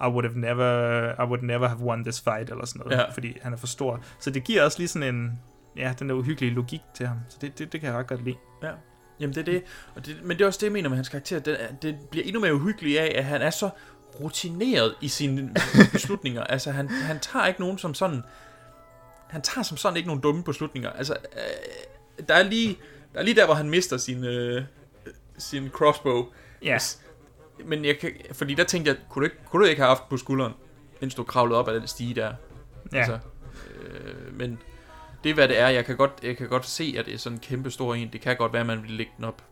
I would have never, I would never have won this fight, eller sådan noget, Ja. fordi han er for stor. Så det giver også lige sådan en, ja, den der uhyggelige logik til ham. Så det, det, det kan jeg ret godt lide. Ja. Jamen det er det. Og det men det er også det, jeg mener med hans karakter. Det, det bliver endnu mere uhyggeligt af, at han er så rutineret i sine beslutninger. altså han, han tager ikke nogen som sådan... Han tager som sådan ikke nogen dumme beslutninger. Altså, øh, der er lige der er lige der, hvor han mister sin, øh, sin crossbow. Ja. Men jeg kan, fordi der tænkte jeg, kunne du, ikke, kunne du ikke have haft på skulderen, mens du kravlede op ad den stige der? Ja. Altså, øh, men det er, hvad det er. Jeg kan, godt, jeg kan godt se, at det er sådan en kæmpe stor en. Det kan godt være, at man vil lægge den op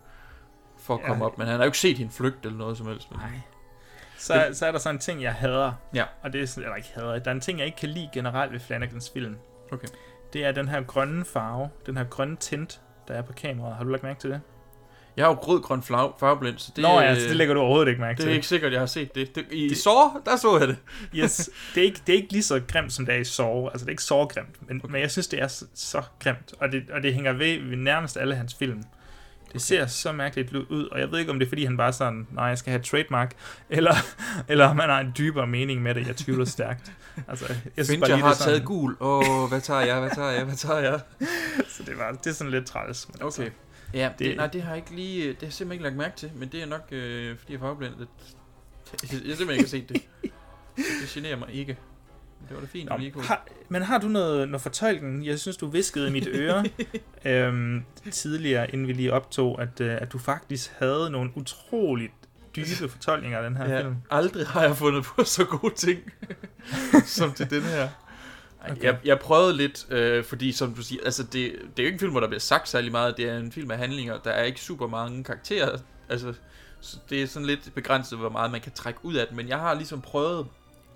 for at Ja. komme op. Men han har jo ikke set hende flygte eller noget som helst. Men... Nej. Så, så er der sådan en ting, jeg hader. Ja. Og det er sådan, eller ikke hader. Der er en ting, jeg ikke kan lide generelt ved Flanagans film. Okay. Det er den her grønne farve, den her grønne tint, der er på kameraet. Har du lagt mærke til det? Jeg har jo rød-grøn farve, farveblind, så det, Nå ja, så det lægger du overhovedet ikke mærke det til. er ikke sikkert, jeg har set det. det I det... Saw, der så jeg det. Yes, det er, ikke, det er ikke lige så grimt, som det er i Saw. Altså, det er ikke så grimt, men, okay. men jeg synes, det er så, så grimt. Og det, og det hænger ved, ved nærmest alle hans film. Det okay. ser så mærkeligt ud, og jeg ved ikke, om det er, fordi han bare sådan, nej, jeg skal have trademark, eller, eller om han har en dybere mening med det. Jeg tvivler stærkt. Altså, jeg Fincher bare lige, har det sådan- taget gul. Åh, oh, hvad tager jeg, hvad tager jeg, hvad tager jeg? så det, var, det er sådan lidt træls. Men Okay. Ja, det, det, nej, det har jeg ikke lige, det har jeg simpelthen ikke lagt mærke til, men det er nok, øh, fordi jeg er farveblindet. Jeg, jeg simpelthen ikke har set det. Det generer mig ikke. Det var da fint, Nå, lige kunne. har, men har du noget, noget fortolkning? Jeg synes, du viskede i mit øre øhm, tidligere, inden vi lige optog, at, øh, at du faktisk havde nogle utroligt dybe fortolkninger af den her ja, film. Aldrig har jeg fundet på så gode ting, som til den her. Okay. Jeg, jeg prøvede lidt, øh, fordi som du siger, altså det, det er jo ikke en film, hvor der bliver sagt særlig meget. Det er en film af handlinger. Der er ikke super mange karakterer. Altså, så det er sådan lidt begrænset, hvor meget man kan trække ud af den. Men jeg har ligesom prøvet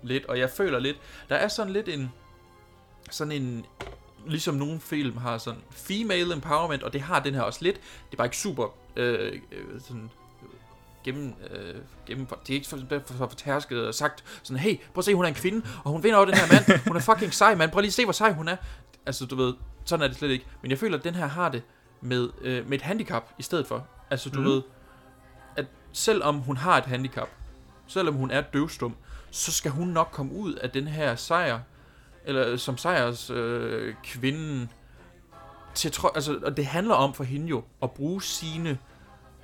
lidt, og jeg føler lidt, der er sådan lidt en, sådan en, ligesom nogle film har sådan female empowerment, og det har den her også lidt. Det er bare ikke super øh, øh sådan gennem, øh, gennem, det er ikke for, for, for fortærsket og sagt sådan, hey, prøv at se, hun er en kvinde, og hun vinder over den her mand, hun er fucking sej, mand, prøv lige at se, hvor sej hun er. Altså, du ved, sådan er det slet ikke. Men jeg føler, at den her har det med, øh, med et handicap i stedet for. Altså, du mm. ved, at selvom hun har et handicap, selvom hun er døvstum, så skal hun nok komme ud af den her sejr, eller som sejrs øh, kvinden, til tro, altså, og det handler om for hende jo, at bruge sine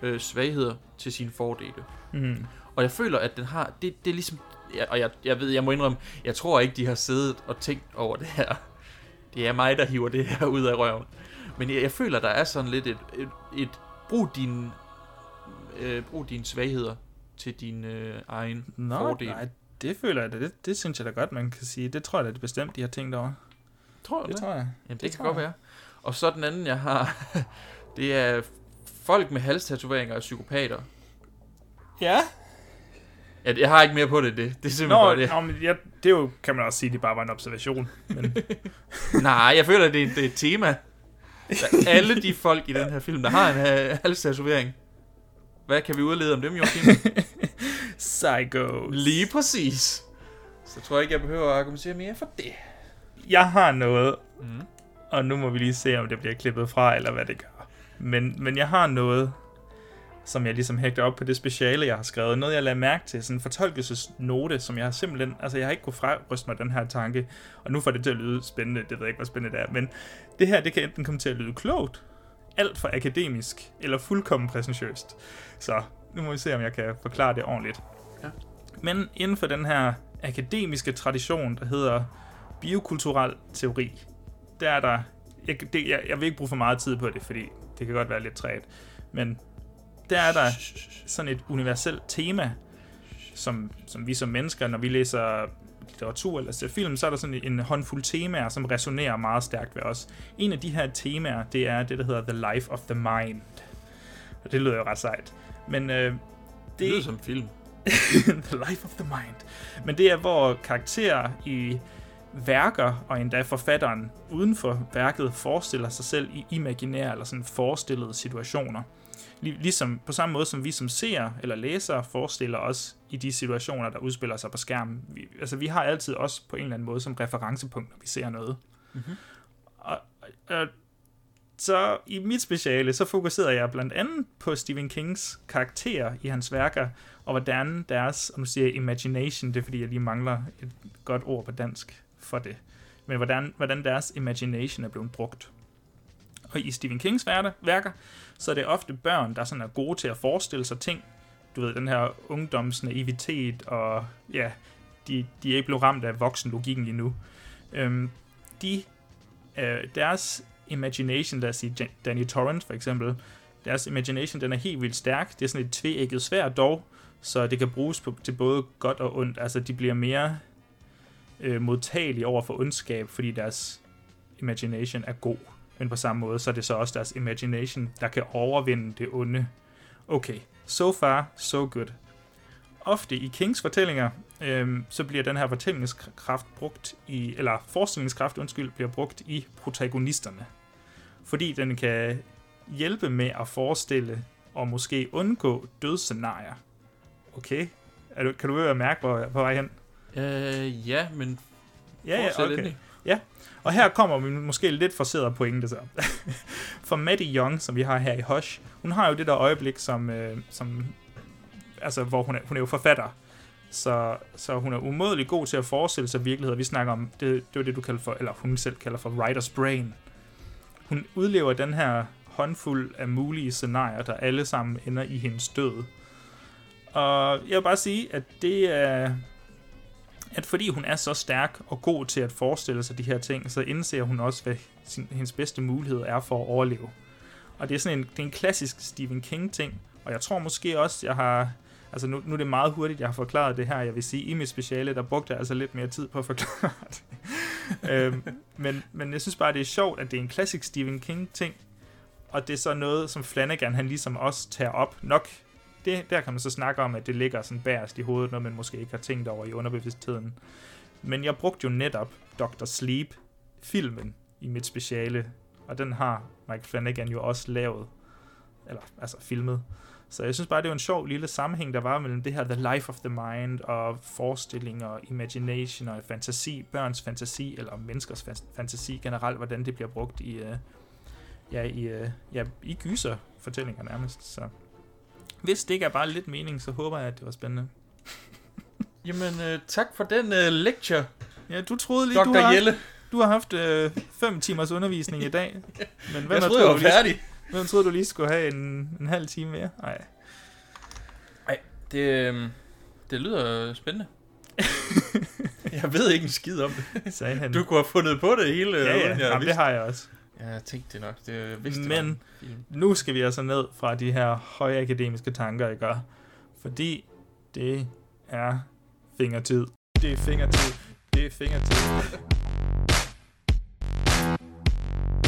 øh, svagheder til sine fordele. Mm. Og jeg føler, at den har, det, det er ligesom, ja, og jeg, jeg ved, jeg må indrømme, jeg tror ikke, de har siddet og tænkt over det her. Det er mig, der hiver det her ud af røven. Men jeg, jeg føler, der er sådan lidt et, et, et brug din, øh, brug dine svagheder til din øh, egen Nå, fordel. nej, det føler jeg da, det, det synes jeg da godt, man kan sige. Det tror jeg da det er bestemt, de har tænkt over. Tror du det? det? tror jeg. Jamen, det, Det kan godt jeg. være. Og så den anden, jeg har, det er folk med halstatoveringer og psykopater. Ja? Ja, jeg har ikke mere på det, det, det er simpelthen Nå, bare det. nå men jeg, det er jo, kan man også sige, det bare var en observation. Men Nej, jeg føler, det er, det er et tema. Der er alle de folk i den her film, der har en uh, halstatovering. Hvad kan vi udlede om dem, Joachim? Psycho. Lige præcis. Så tror jeg ikke, jeg behøver at argumentere mere for det. jeg har noget, Mm. og nu må vi lige se, om det bliver klippet fra, eller hvad det gør. Men, men jeg har noget, som jeg ligesom hægter op på det speciale, jeg har skrevet. Noget, jeg lader mærke til. Sådan en fortolkelsesnote, som jeg har simpelthen... Altså, jeg har ikke kunnet fraryste mig den her tanke. Og nu får det til at lyde spændende. Det ved jeg ikke, hvor spændende det er. Men det her, det kan enten komme til at lyde klogt, alt for akademisk, eller fuldkommen præsentøst. Så nu må vi se, om jeg kan forklare det ordentligt. Ja. Men inden for den her akademiske tradition, der hedder biokulturel teori, der er der... Jeg, det, jeg, jeg vil ikke bruge for meget tid på det, fordi det kan godt være lidt træt. Men der er der sådan et universelt tema, som, som vi som mennesker, når vi læser litteratur eller ser film, så er der sådan en håndfuld temaer, som resonerer meget stærkt ved os. En af de her temaer, det er det, der hedder The Life of the Mind. Og det lyder jo ret sejt. Men øh, Det det, lyder som film. The Life of the Mind. Men det er, hvor karakterer i værker, og endda forfatteren uden for værket, forestiller sig selv i imaginære eller sådan forestillede situationer. Lig- Ligesom på samme måde som vi som seere eller læsere forestiller os i de situationer, der udspiller sig på skærmen. Vi, altså vi har altid os på en eller anden måde som referencepunkt, når vi ser noget. Mhm. Og, og, så i mit speciale, så fokuserede jeg blandt andet på Stephen Kings karakterer i hans værker, og hvordan deres, om du siger imagination, det er fordi, jeg lige mangler et godt ord på dansk for det, men hvordan, hvordan deres imagination er blevet brugt. Og i Stephen Kings værker, så er det ofte børn, der sådan er gode til at forestille sig ting. Du ved, den her ungdomsnaivitet, og ja, de, de er ikke blevet ramt af voksenlogikken endnu. Øhm, de, øh, deres imagination, lad os sige Danny Torrance for eksempel, deres imagination, den er helt vildt stærk. Det er sådan et tveægget svær dog, så det kan bruges på, til både godt og ondt. Altså, de bliver mere øh, modtagelige over for ondskab, fordi deres imagination er god. Men på samme måde, så er det så også deres imagination, der kan overvinde det onde. Okay, so far, so good. Ofte i Kings fortællinger, øh, så bliver den her fortællingskraft brugt i, eller forestillingskraft, undskyld, bliver brugt i protagonisterne. Fordi den kan hjælpe med at forestille og måske undgå dødsscenarier. Okay? Er du, kan du være mærke, hvor jeg er på vej hen? Øh, ja, men Ja, ja, okay. endelig. Ja, og her kommer vi måske lidt forseret pointe så. For Maddie Young, som vi har her i Hush, hun har jo det der øjeblik, som, øh, som altså, hvor hun er, hun er jo forfatter. Så, så hun er umådelig god til at forestille sig virkeligheder. Vi snakker om, det, det var det du kalder for, eller hun selv kalder for writer's brain. Hun udlever den her håndfuld af mulige scenarier, der alle sammen ender i hendes død. Og jeg vil bare sige, at det er... At fordi hun er så stærk og god til at forestille sig de her ting, så indser hun også, hvad sin, hendes bedste mulighed er for at overleve. Og det er sådan en, det er en klassisk Stephen King-ting, og jeg tror måske også, jeg har... Altså nu, nu er det meget hurtigt, jeg har forklaret det her. Jeg vil sige, i mit speciale, der brugte jeg altså lidt mere tid på at forklare det. øhm, men, men jeg synes bare, det er sjovt, at det er en klassisk Stephen King-ting, og det er så noget, som Flanagan han ligesom også tager op. Nok, det, der kan man så snakke om, at det ligger sådan bærest i hovedet, noget man måske ikke har tænkt over i underbevidstheden. Men jeg brugte jo netop Dr. Sleep, filmen, i mit speciale, og den har Mike Flanagan jo også lavet, eller altså filmet. Så jeg synes bare, det var en sjov lille sammenhæng, der var mellem det her The Life of the Mind, og forestilling og imagination og fantasi, børns fantasi, eller menneskers fantasi generelt, hvordan det bliver brugt i, uh, ja, i, uh, ja, i gyser-fortællinger nærmest. Så hvis det ikke er bare lidt mening, så håber jeg, at det var spændende. Jamen, øh, tak for den øh, lecture. Ja, du troede lige, Dr. du har, Jelle. du har haft øh, fem timers undervisning i dag. Men Jeg har troede, jeg var du lige- færdig. Hvem troede, du lige skulle have en, en halv time mere? Nej. Ej, det, øh, det lyder spændende. jeg ved ikke en skid om det. Sagde han. Du kunne have fundet på det hele. Ja, ja. jeg Jamen, det har jeg også. Ja, jeg tænkte det nok. Det vidste det Men en film. nu skal vi altså ned fra de her høje akademiske tanker, ikke? Fordi det er fingertid. Det er fingertid. Det er fingertid.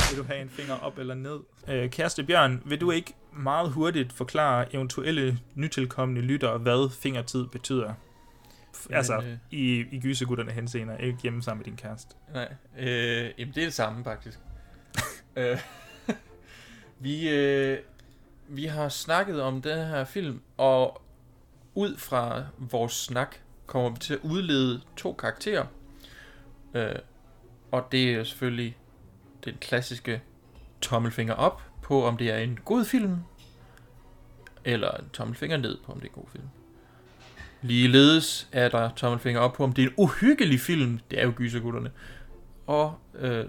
Vil du have en finger op eller ned? Øh, kæreste Bjørn, vil du ikke meget hurtigt forklare eventuelle nytilkommende lyttere, hvad fingertid betyder? Jamen, altså, øh. i, i gysegutterne henseender, ikke hjemme sammen med din kæreste. Nej, øh, jamen det er det samme faktisk. Øh, vi, øh, vi har snakket om den her film, og ud fra vores snak kommer vi til at udlede to karakterer. Øh, og det er selvfølgelig den klassiske tommelfinger op på, om det er en god film, eller en tommelfinger ned på, om det er en god film. Ligeledes er der tommelfinger op på, om det er en uhyggelig film. Det er jo gysergutterne. Og øh,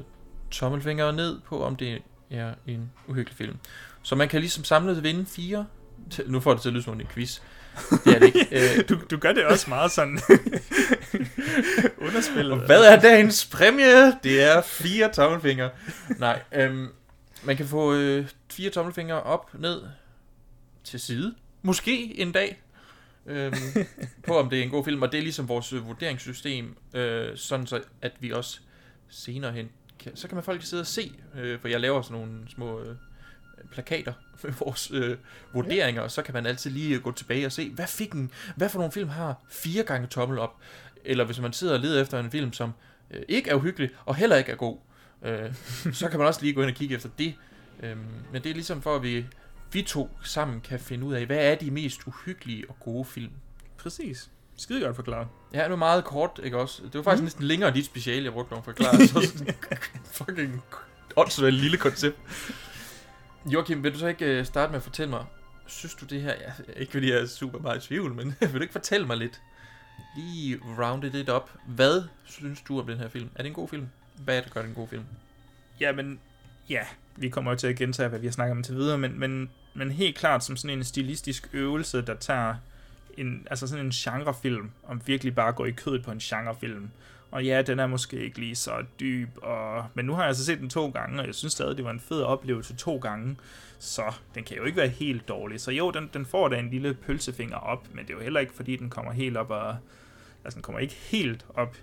tommelfinger ned på, om det er en uhyggelig film. Så man kan ligesom samlet vinde fire. Nu får det til at lyde som en quiz. Det er det ikke. Øh, du, du gør det også meget sådan underspillet. og hvad er dagens præmie? Det er fire tommelfingre. Nej, øhm, man kan få øh, fire tommelfingre op, ned, til side. Måske en dag. Øhm, på om det er en god film. Og det er ligesom vores vurderingssystem. Øh, sådan så, at vi også senere hen... Kan, så kan man folk sidde og se. Øh, for jeg laver sådan nogle små... Øh, plakater med vores øh, vurderinger, og så kan man altid lige øh, gå tilbage og se, hvad fik en, hvad for nogle film har fire gange tommel op, eller hvis man sidder og leder efter en film, som øh, ikke er uhyggelig, og heller ikke er god, øh, så kan man også lige gå ind og kigge efter det. Øh, men det er ligesom for, at vi, vi to sammen kan finde ud af, hvad er de mest uhyggelige og gode film. Præcis. Skide godt forklaret. Ja, det var meget kort, ikke også? Det var faktisk Mm. næsten længere dit speciale, jeg brugte at forklare. Så sådan fucking åndssvagt lille koncept. Joachim, vil du så ikke øh, starte med at fortælle mig, synes du det her, ja, ikke fordi jeg er super meget i tvivl, men vil du ikke fortælle mig lidt, lige rounde det op, hvad synes du om den her film? Er det en god film? Hvad er det, gør det en god film? Jamen, ja, vi kommer jo til at gentage, hvad vi har snakket om til videre, men, men, men helt klart som sådan en stilistisk øvelse, der tager en, altså sådan en genrefilm, om virkelig bare går i kødet på en genrefilm. Og ja, den er måske ikke lige så dyb, og... men nu har jeg altså set den to gange, og jeg synes stadig, det var en fed oplevelse to gange. Så den kan jo ikke være helt dårlig. Så jo, den, den får da en lille pølsefinger op, men det er jo heller ikke, fordi den kommer helt op og... Altså, den kommer ikke helt op.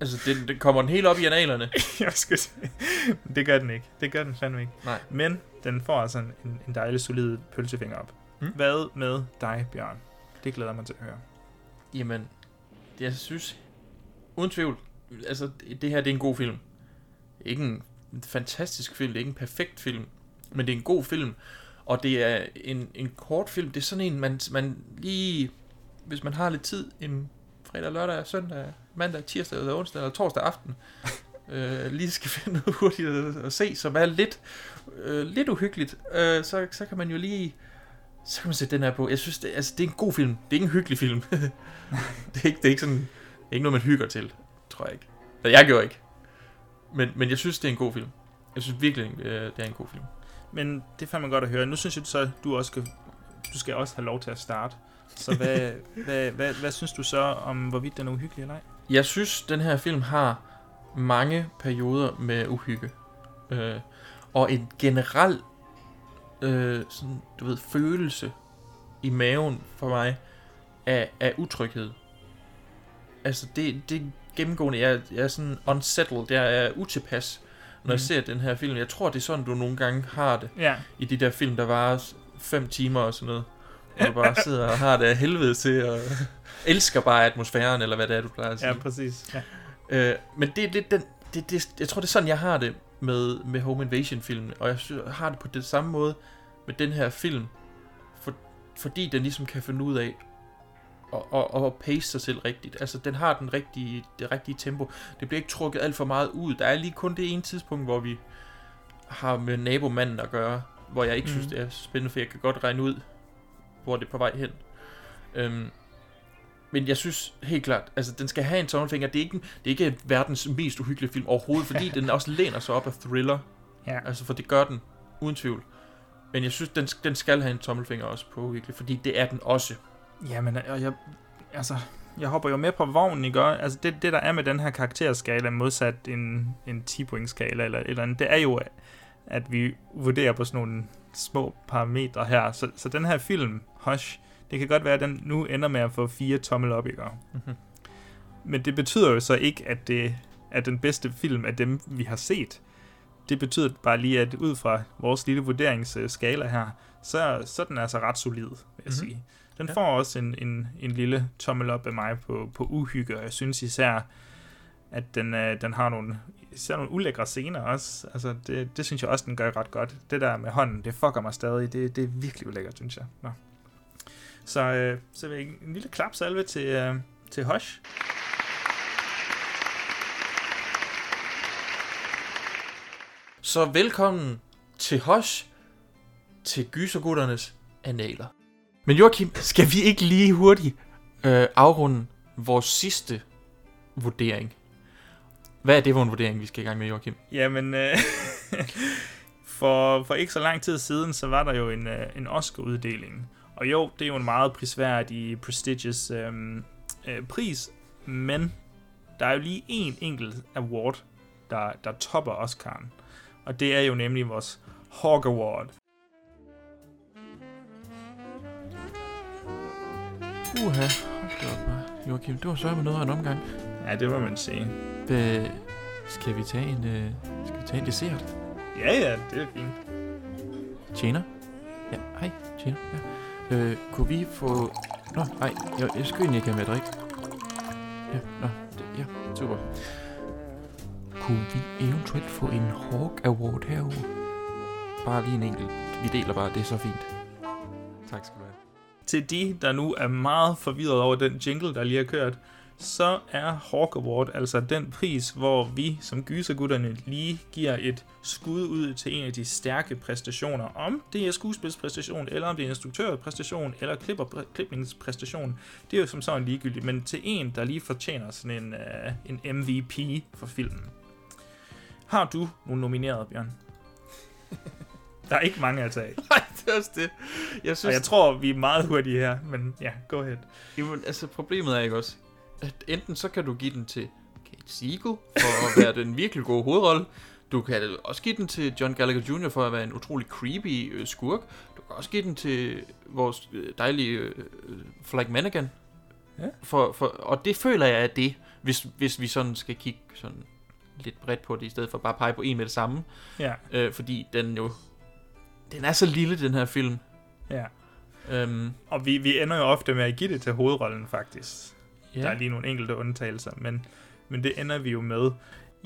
Altså, den, den kommer den helt op i analerne? jeg skal sige. Det gør den ikke. Det gør den fandme ikke. Nej. Men den får altså en, en dejlig solid pølsefinger op. Mm. Hvad med dig, Bjørn? Det glæder mig til at høre. Jamen, det, jeg synes, uden tvivl, altså, det her det er en god film. Ikke en fantastisk film, det er ikke en perfekt film, men det er en god film. Og det er en, en kort film, det er sådan en, man, man lige, hvis man har lidt tid, en fredag, lørdag, søndag, mandag, tirsdag, eller onsdag, eller torsdag aften, øh, lige skal finde noget hurtigt at, at se, som er lidt, øh, lidt uhyggeligt, øh, så, så kan man jo lige, så kan man sætte den her på. Jeg synes, det, altså, det er en god film. Det er ikke en hyggelig film. det, er ikke, det er ikke sådan, det er ikke noget, man hygger til, tror jeg ikke. Eller jeg gjorde ikke. Men, men jeg synes, det er en god film. Jeg synes virkelig, øh, det er en god film. Men det er fandme godt at høre. Nu synes jeg så, du også skal, du skal også have lov til at starte. Så hvad, hvad, hvad, hvad synes du så om, hvorvidt den er uhyggelig eller ej? Jeg synes, den her film har mange perioder med uhygge. Øh, og en generel øh, sådan, du ved, følelse i maven for mig af, af utryghed. Altså, det, det gennemgående. Jeg, jeg er sådan unsettled. Jeg er utilpas, når mm. jeg Mhm. ser den her film. Jeg tror, det er sådan, du nogle gange har det. Ja. I de der film, der varer fem timer og sådan noget. Hvor du bare sidder og har det af helvede til, og elsker bare atmosfæren, eller hvad det er, du plejer at sige. Ja, præcis. Ja. Øh, men det er lidt den... Det, det, jeg tror, det er sådan, jeg har det med, med Home Invasion-filmen. Og jeg har det på den samme måde med den her film. For, fordi den ligesom kan finde ud af at, at, at pace sig selv rigtigt. Altså, den har den rigtige, det rigtige tempo. Det bliver ikke trukket alt for meget ud. Der er lige kun det ene tidspunkt, hvor vi har med nabomanden at gøre, hvor jeg ikke mm. synes, det er spændende, for jeg kan godt regne ud, hvor det er på vej hen. Øhm, men jeg synes helt klart, altså den skal have en tommelfinger. Det er ikke, det er ikke verdens mest uhyggelige film overhovedet, fordi den også læner sig op af thriller. Ja. Altså, for det gør den, uden tvivl. Men jeg synes, den, den skal have en tommelfinger også på uhyggelig, fordi det er den også. Jamen, og jeg, altså, jeg hopper jo med på vognen, ikke? Altså, det, det der er med den her karakterskala, modsat en, en 10-point skala eller et eller andet, det er jo, at vi vurderer på sådan nogle små parametre her. Så, så den her film, Hush, det kan godt være, at den nu ender med at få fire tommel op, ikke? Mhm. Men det betyder jo så ikke, at det er den bedste film af dem, vi har set. Det betyder bare lige, at ud fra vores lille vurderingsskala her, så, så er den altså ret solid, vil jeg Mhm. sige. Den Ja. får også en, en, en lille tommel op af mig på, på uhygge, og jeg synes især, at den, øh, den har nogle, især nogle ulækre scener også. Altså, det, det synes jeg også, den gør ret godt. Det der med hånden, det fucker mig stadig. Det, det er virkelig ulækkert, synes jeg. Nå. Så, øh, så vil jeg en lille klapsalve til, øh, til Hush. Så velkommen til Hush, til Gysergutternes analer. Men Joachim, skal vi ikke lige hurtigt øh, afrunde vores sidste vurdering? Hvad er det for en vurdering, vi skal i gang med, Joachim? Jamen, øh, for, for ikke så lang tid siden, så var der jo en, øh, en Oscar-uddeling. Og jo, det er jo en meget prisværdig, prestigious øh, øh, pris, men der er jo lige en enkelt award, der, der topper Oscar'en. Og det er jo nemlig vores Hawk Award. Uha, hold da op? Joachim, det var så med noget af en omgang. Ja, det må man sige. Hvad, skal vi tage en, øh, skal vi tage en dessert? Ja, ja, det er fint. Tjener? Ja, hej, tjener. Ja. Øh, kunne vi få... Nå, nej, jeg, jeg skal egentlig ikke have med at drikke. Ja, nå, det, ja, super. Kunne vi eventuelt få en Hawk Award herude? Bare lige en enkelt. Vi deler bare, det er så fint. Tak skal du have. Til de, der nu er meget forvirret over den jingle, der lige er kørt, så er Hawk Award altså den pris, hvor vi som gysergutterne lige giver et skud ud til en af de stærke præstationer. Om det er skuespilspræstation, eller om det er instruktørpræstation, eller klipper, klipningspræstation. Det er jo som sådan ligegyldigt, men til en, der lige fortjener sådan en, uh, en MVP for filmen. Har du nogle nomineret, Bjørn? Der er ikke mange at tage. Nej, det er også det. Jeg Og jeg tror, vi er meget hurtige her, men ja, go ahead. Jamen, altså problemet er ikke også, at enten så kan du give den til Kate Siegel for at være den virkelig gode hovedrolle. Du kan også give den til John Gallagher Jr. for at være en utrolig creepy øh, skurk. Du kan også give den til vores øh, dejlige øh, Flag Manigan. Ja. For, for, og det føler jeg er det, hvis, hvis vi sådan skal kigge sådan lidt bredt på det, i stedet for bare at pege på en med det samme. Ja. Øh, fordi den jo... Den er så lille, den her film. Ja. Øhm, Og vi, vi ender jo ofte med at give det til hovedrollen, faktisk. Ja. Der er lige nogle enkelte undtagelser, men, men det ender vi jo med.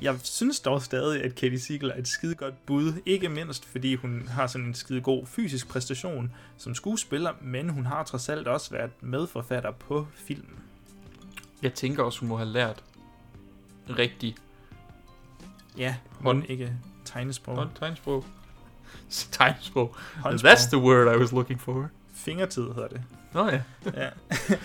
Jeg synes dog stadig, at Katie Siegel er et skide godt bud. Ikke mindst, fordi hun har sådan en skide god fysisk præstation som skuespiller, men hun har trods alt også været medforfatter på filmen. Jeg tænker også, hun må have lært rigtig Ja, hånd, men ikke tegnesprog. hånd, tegnsprog. Tegnsprog. Håndsprog. That's the word I was looking for. fingertid, hedder det. Nå ja. ja.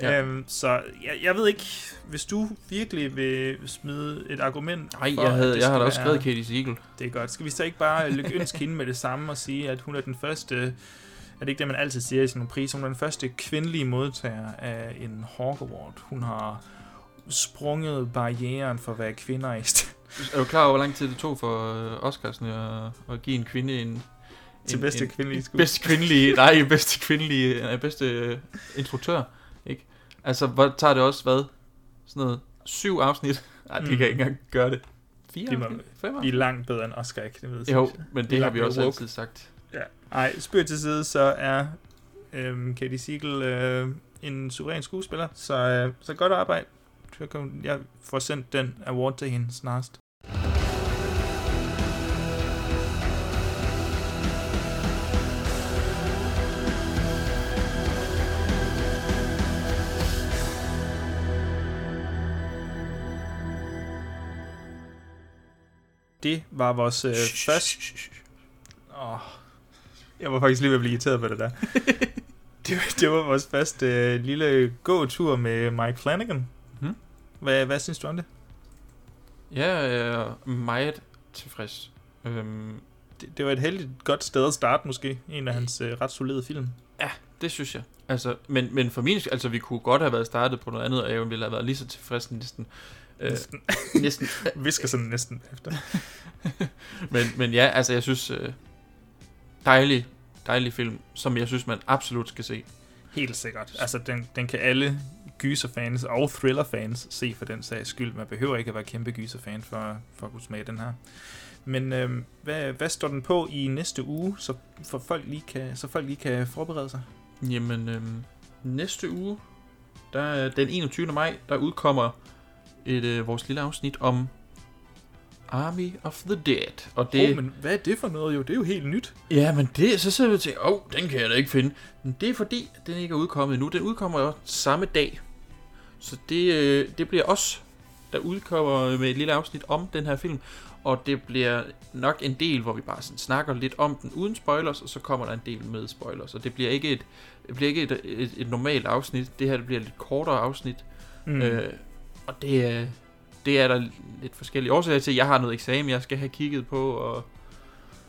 Ja. øhm, så jeg, jeg ved ikke, hvis du virkelig vil smide et argument Nej, jeg, at havde, jeg har da også være- skrevet Katie Siegel. Det er godt. Skal vi så ikke bare lykønske hende med det samme og sige, at hun er den første... Er det ikke det, man altid siger i sådan nogle priser? Hun er den første kvindelige modtager af en Hawk Award. Hun har sprunget barrieren for, hvad kvinder er. Er du klar over, hvor lang tid det tog for øh, Oscarsen at, at give en kvinde en... Til en, bedste en, kvindelige skuespiller. Bedste kvindelige... Nej, bedste kvindelige... Nej, bedste øh, instruktør. Ikke? Altså, hvor tager det også, hvad? Sådan noget... Syv afsnit? Nej, det Mm. kan jeg ikke engang gøre det. Fire De, må, afsnit? Fem de er afsnit? langt bedre end Oscar Academy. Jo, men det har vi også altid sagt. Ja. Ej, spøg til side, så er øhm, Katie Siegel øh, en suveræn skuespiller. Så, øh, så godt arbejde. Jeg får sendt den award til hende snarest. Det var vores øh, første... Åh, jeg var faktisk lige ved at blive irriteret på det der. det, var- det var vores første øh, lille gåtur med Mike Flanagan. Mhm. Hvad, hvad synes du om det? Jeg er meget tilfreds. Øhm, det? Det var et heldigt godt sted at starte måske. En af hans øh, ret solide film. Ja, det synes jeg. Altså, men, men for min altså vi kunne godt have været startet på noget andet, og jeg ville have været lige så tilfreds næsten. Øh, Næsten. næsten. Visker sådan næsten efter. men, men ja, altså jeg synes, øh, dejlig, dejlig film, som jeg synes, man absolut skal se. Helt sikkert. Altså, den, den kan alle gyserfans og thriller-fans se for den sags skyld. Man behøver ikke at være kæmpe gyserfan for, for at kunne smage den her. Men øhm, hvad, hvad står den på i næste uge, så, for folk lige kan, så folk lige kan forberede sig? Jamen, øhm, næste uge, der er den 21. maj, der udkommer et øh, vores lille afsnit om Army of the Dead. Og det. Oh, men hvad er det for noget jo? Det er jo helt nyt. Ja, men det, så sidder vi til, åh, oh, den kan jeg da ikke finde. Men det er fordi, den ikke er udkommet endnu. Den udkommer jo samme dag. Så det, øh, det bliver os, der udkommer med et lille afsnit om den her film. Og det bliver nok en del, hvor vi bare sådan snakker lidt om den uden spoilers, og så kommer der en del med spoilers. Og det bliver ikke et, det bliver ikke et, et, et normalt afsnit. Det her det bliver et lidt kortere afsnit. Mm. Øh, og det, er- det er der lidt forskellige årsager til. Jeg har noget eksamen, jeg skal have kigget på, og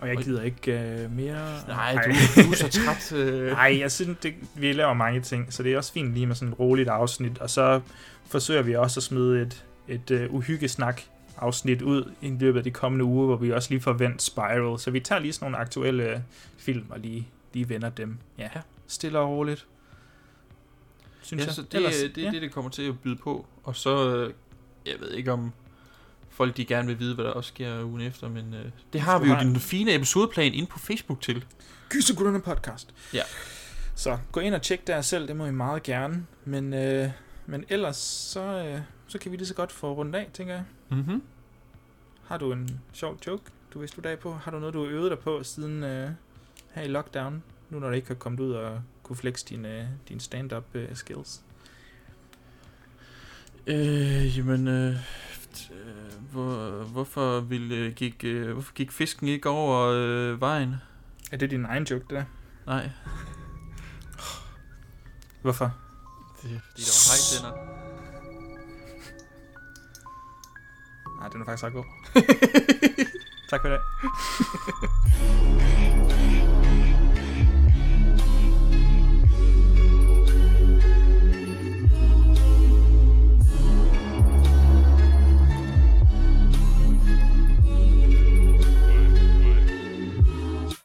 Og jeg gider ikke øh, mere. Nej, du- du er så træt, øh. Nej, jeg synes, det, vi laver mange ting, så det er også fint lige med sådan et roligt afsnit. Og så forsøger vi også at smide et, et uh, uhyggesnak afsnit ud i løbet af de kommende uger, hvor vi også lige forventer Spiral. Så vi tager lige sådan nogle aktuelle film og lige, lige vender dem. Ja, stille og roligt. Synes ja, jeg. så det, Ellers- Ellers, det er ja. det, det kommer til at byde på. Og så, øh, jeg ved ikke om folk de gerne vil vide, hvad der også sker ugen efter, men øh, det har vi jo den fine episodeplan inde på Facebook til. Gysergutterne podcast. Ja. Så gå ind og tjek der selv, det må I meget gerne. Men, øh, men ellers, så, øh, så kan vi lige så godt få rundt af, tænker jeg. Mhm. Har du en sjov joke, du vil slutte af på? Har du noget, du har øvet dig på siden øh, her i lockdown? Nu når du ikke har kommet ud og kunne flex dine, øh, dine stand-up øh, skills. Øh, jamen, øh, t- øh, hvor, hvorfor, ville, øh, gik, øh, hvorfor gik fisken ikke over øh, vejen? Er det din egen joke, det der? Nej. Hvorfor? Det er fordi, der var hejtænder. Nej, den er faktisk ret god. tak for i dag.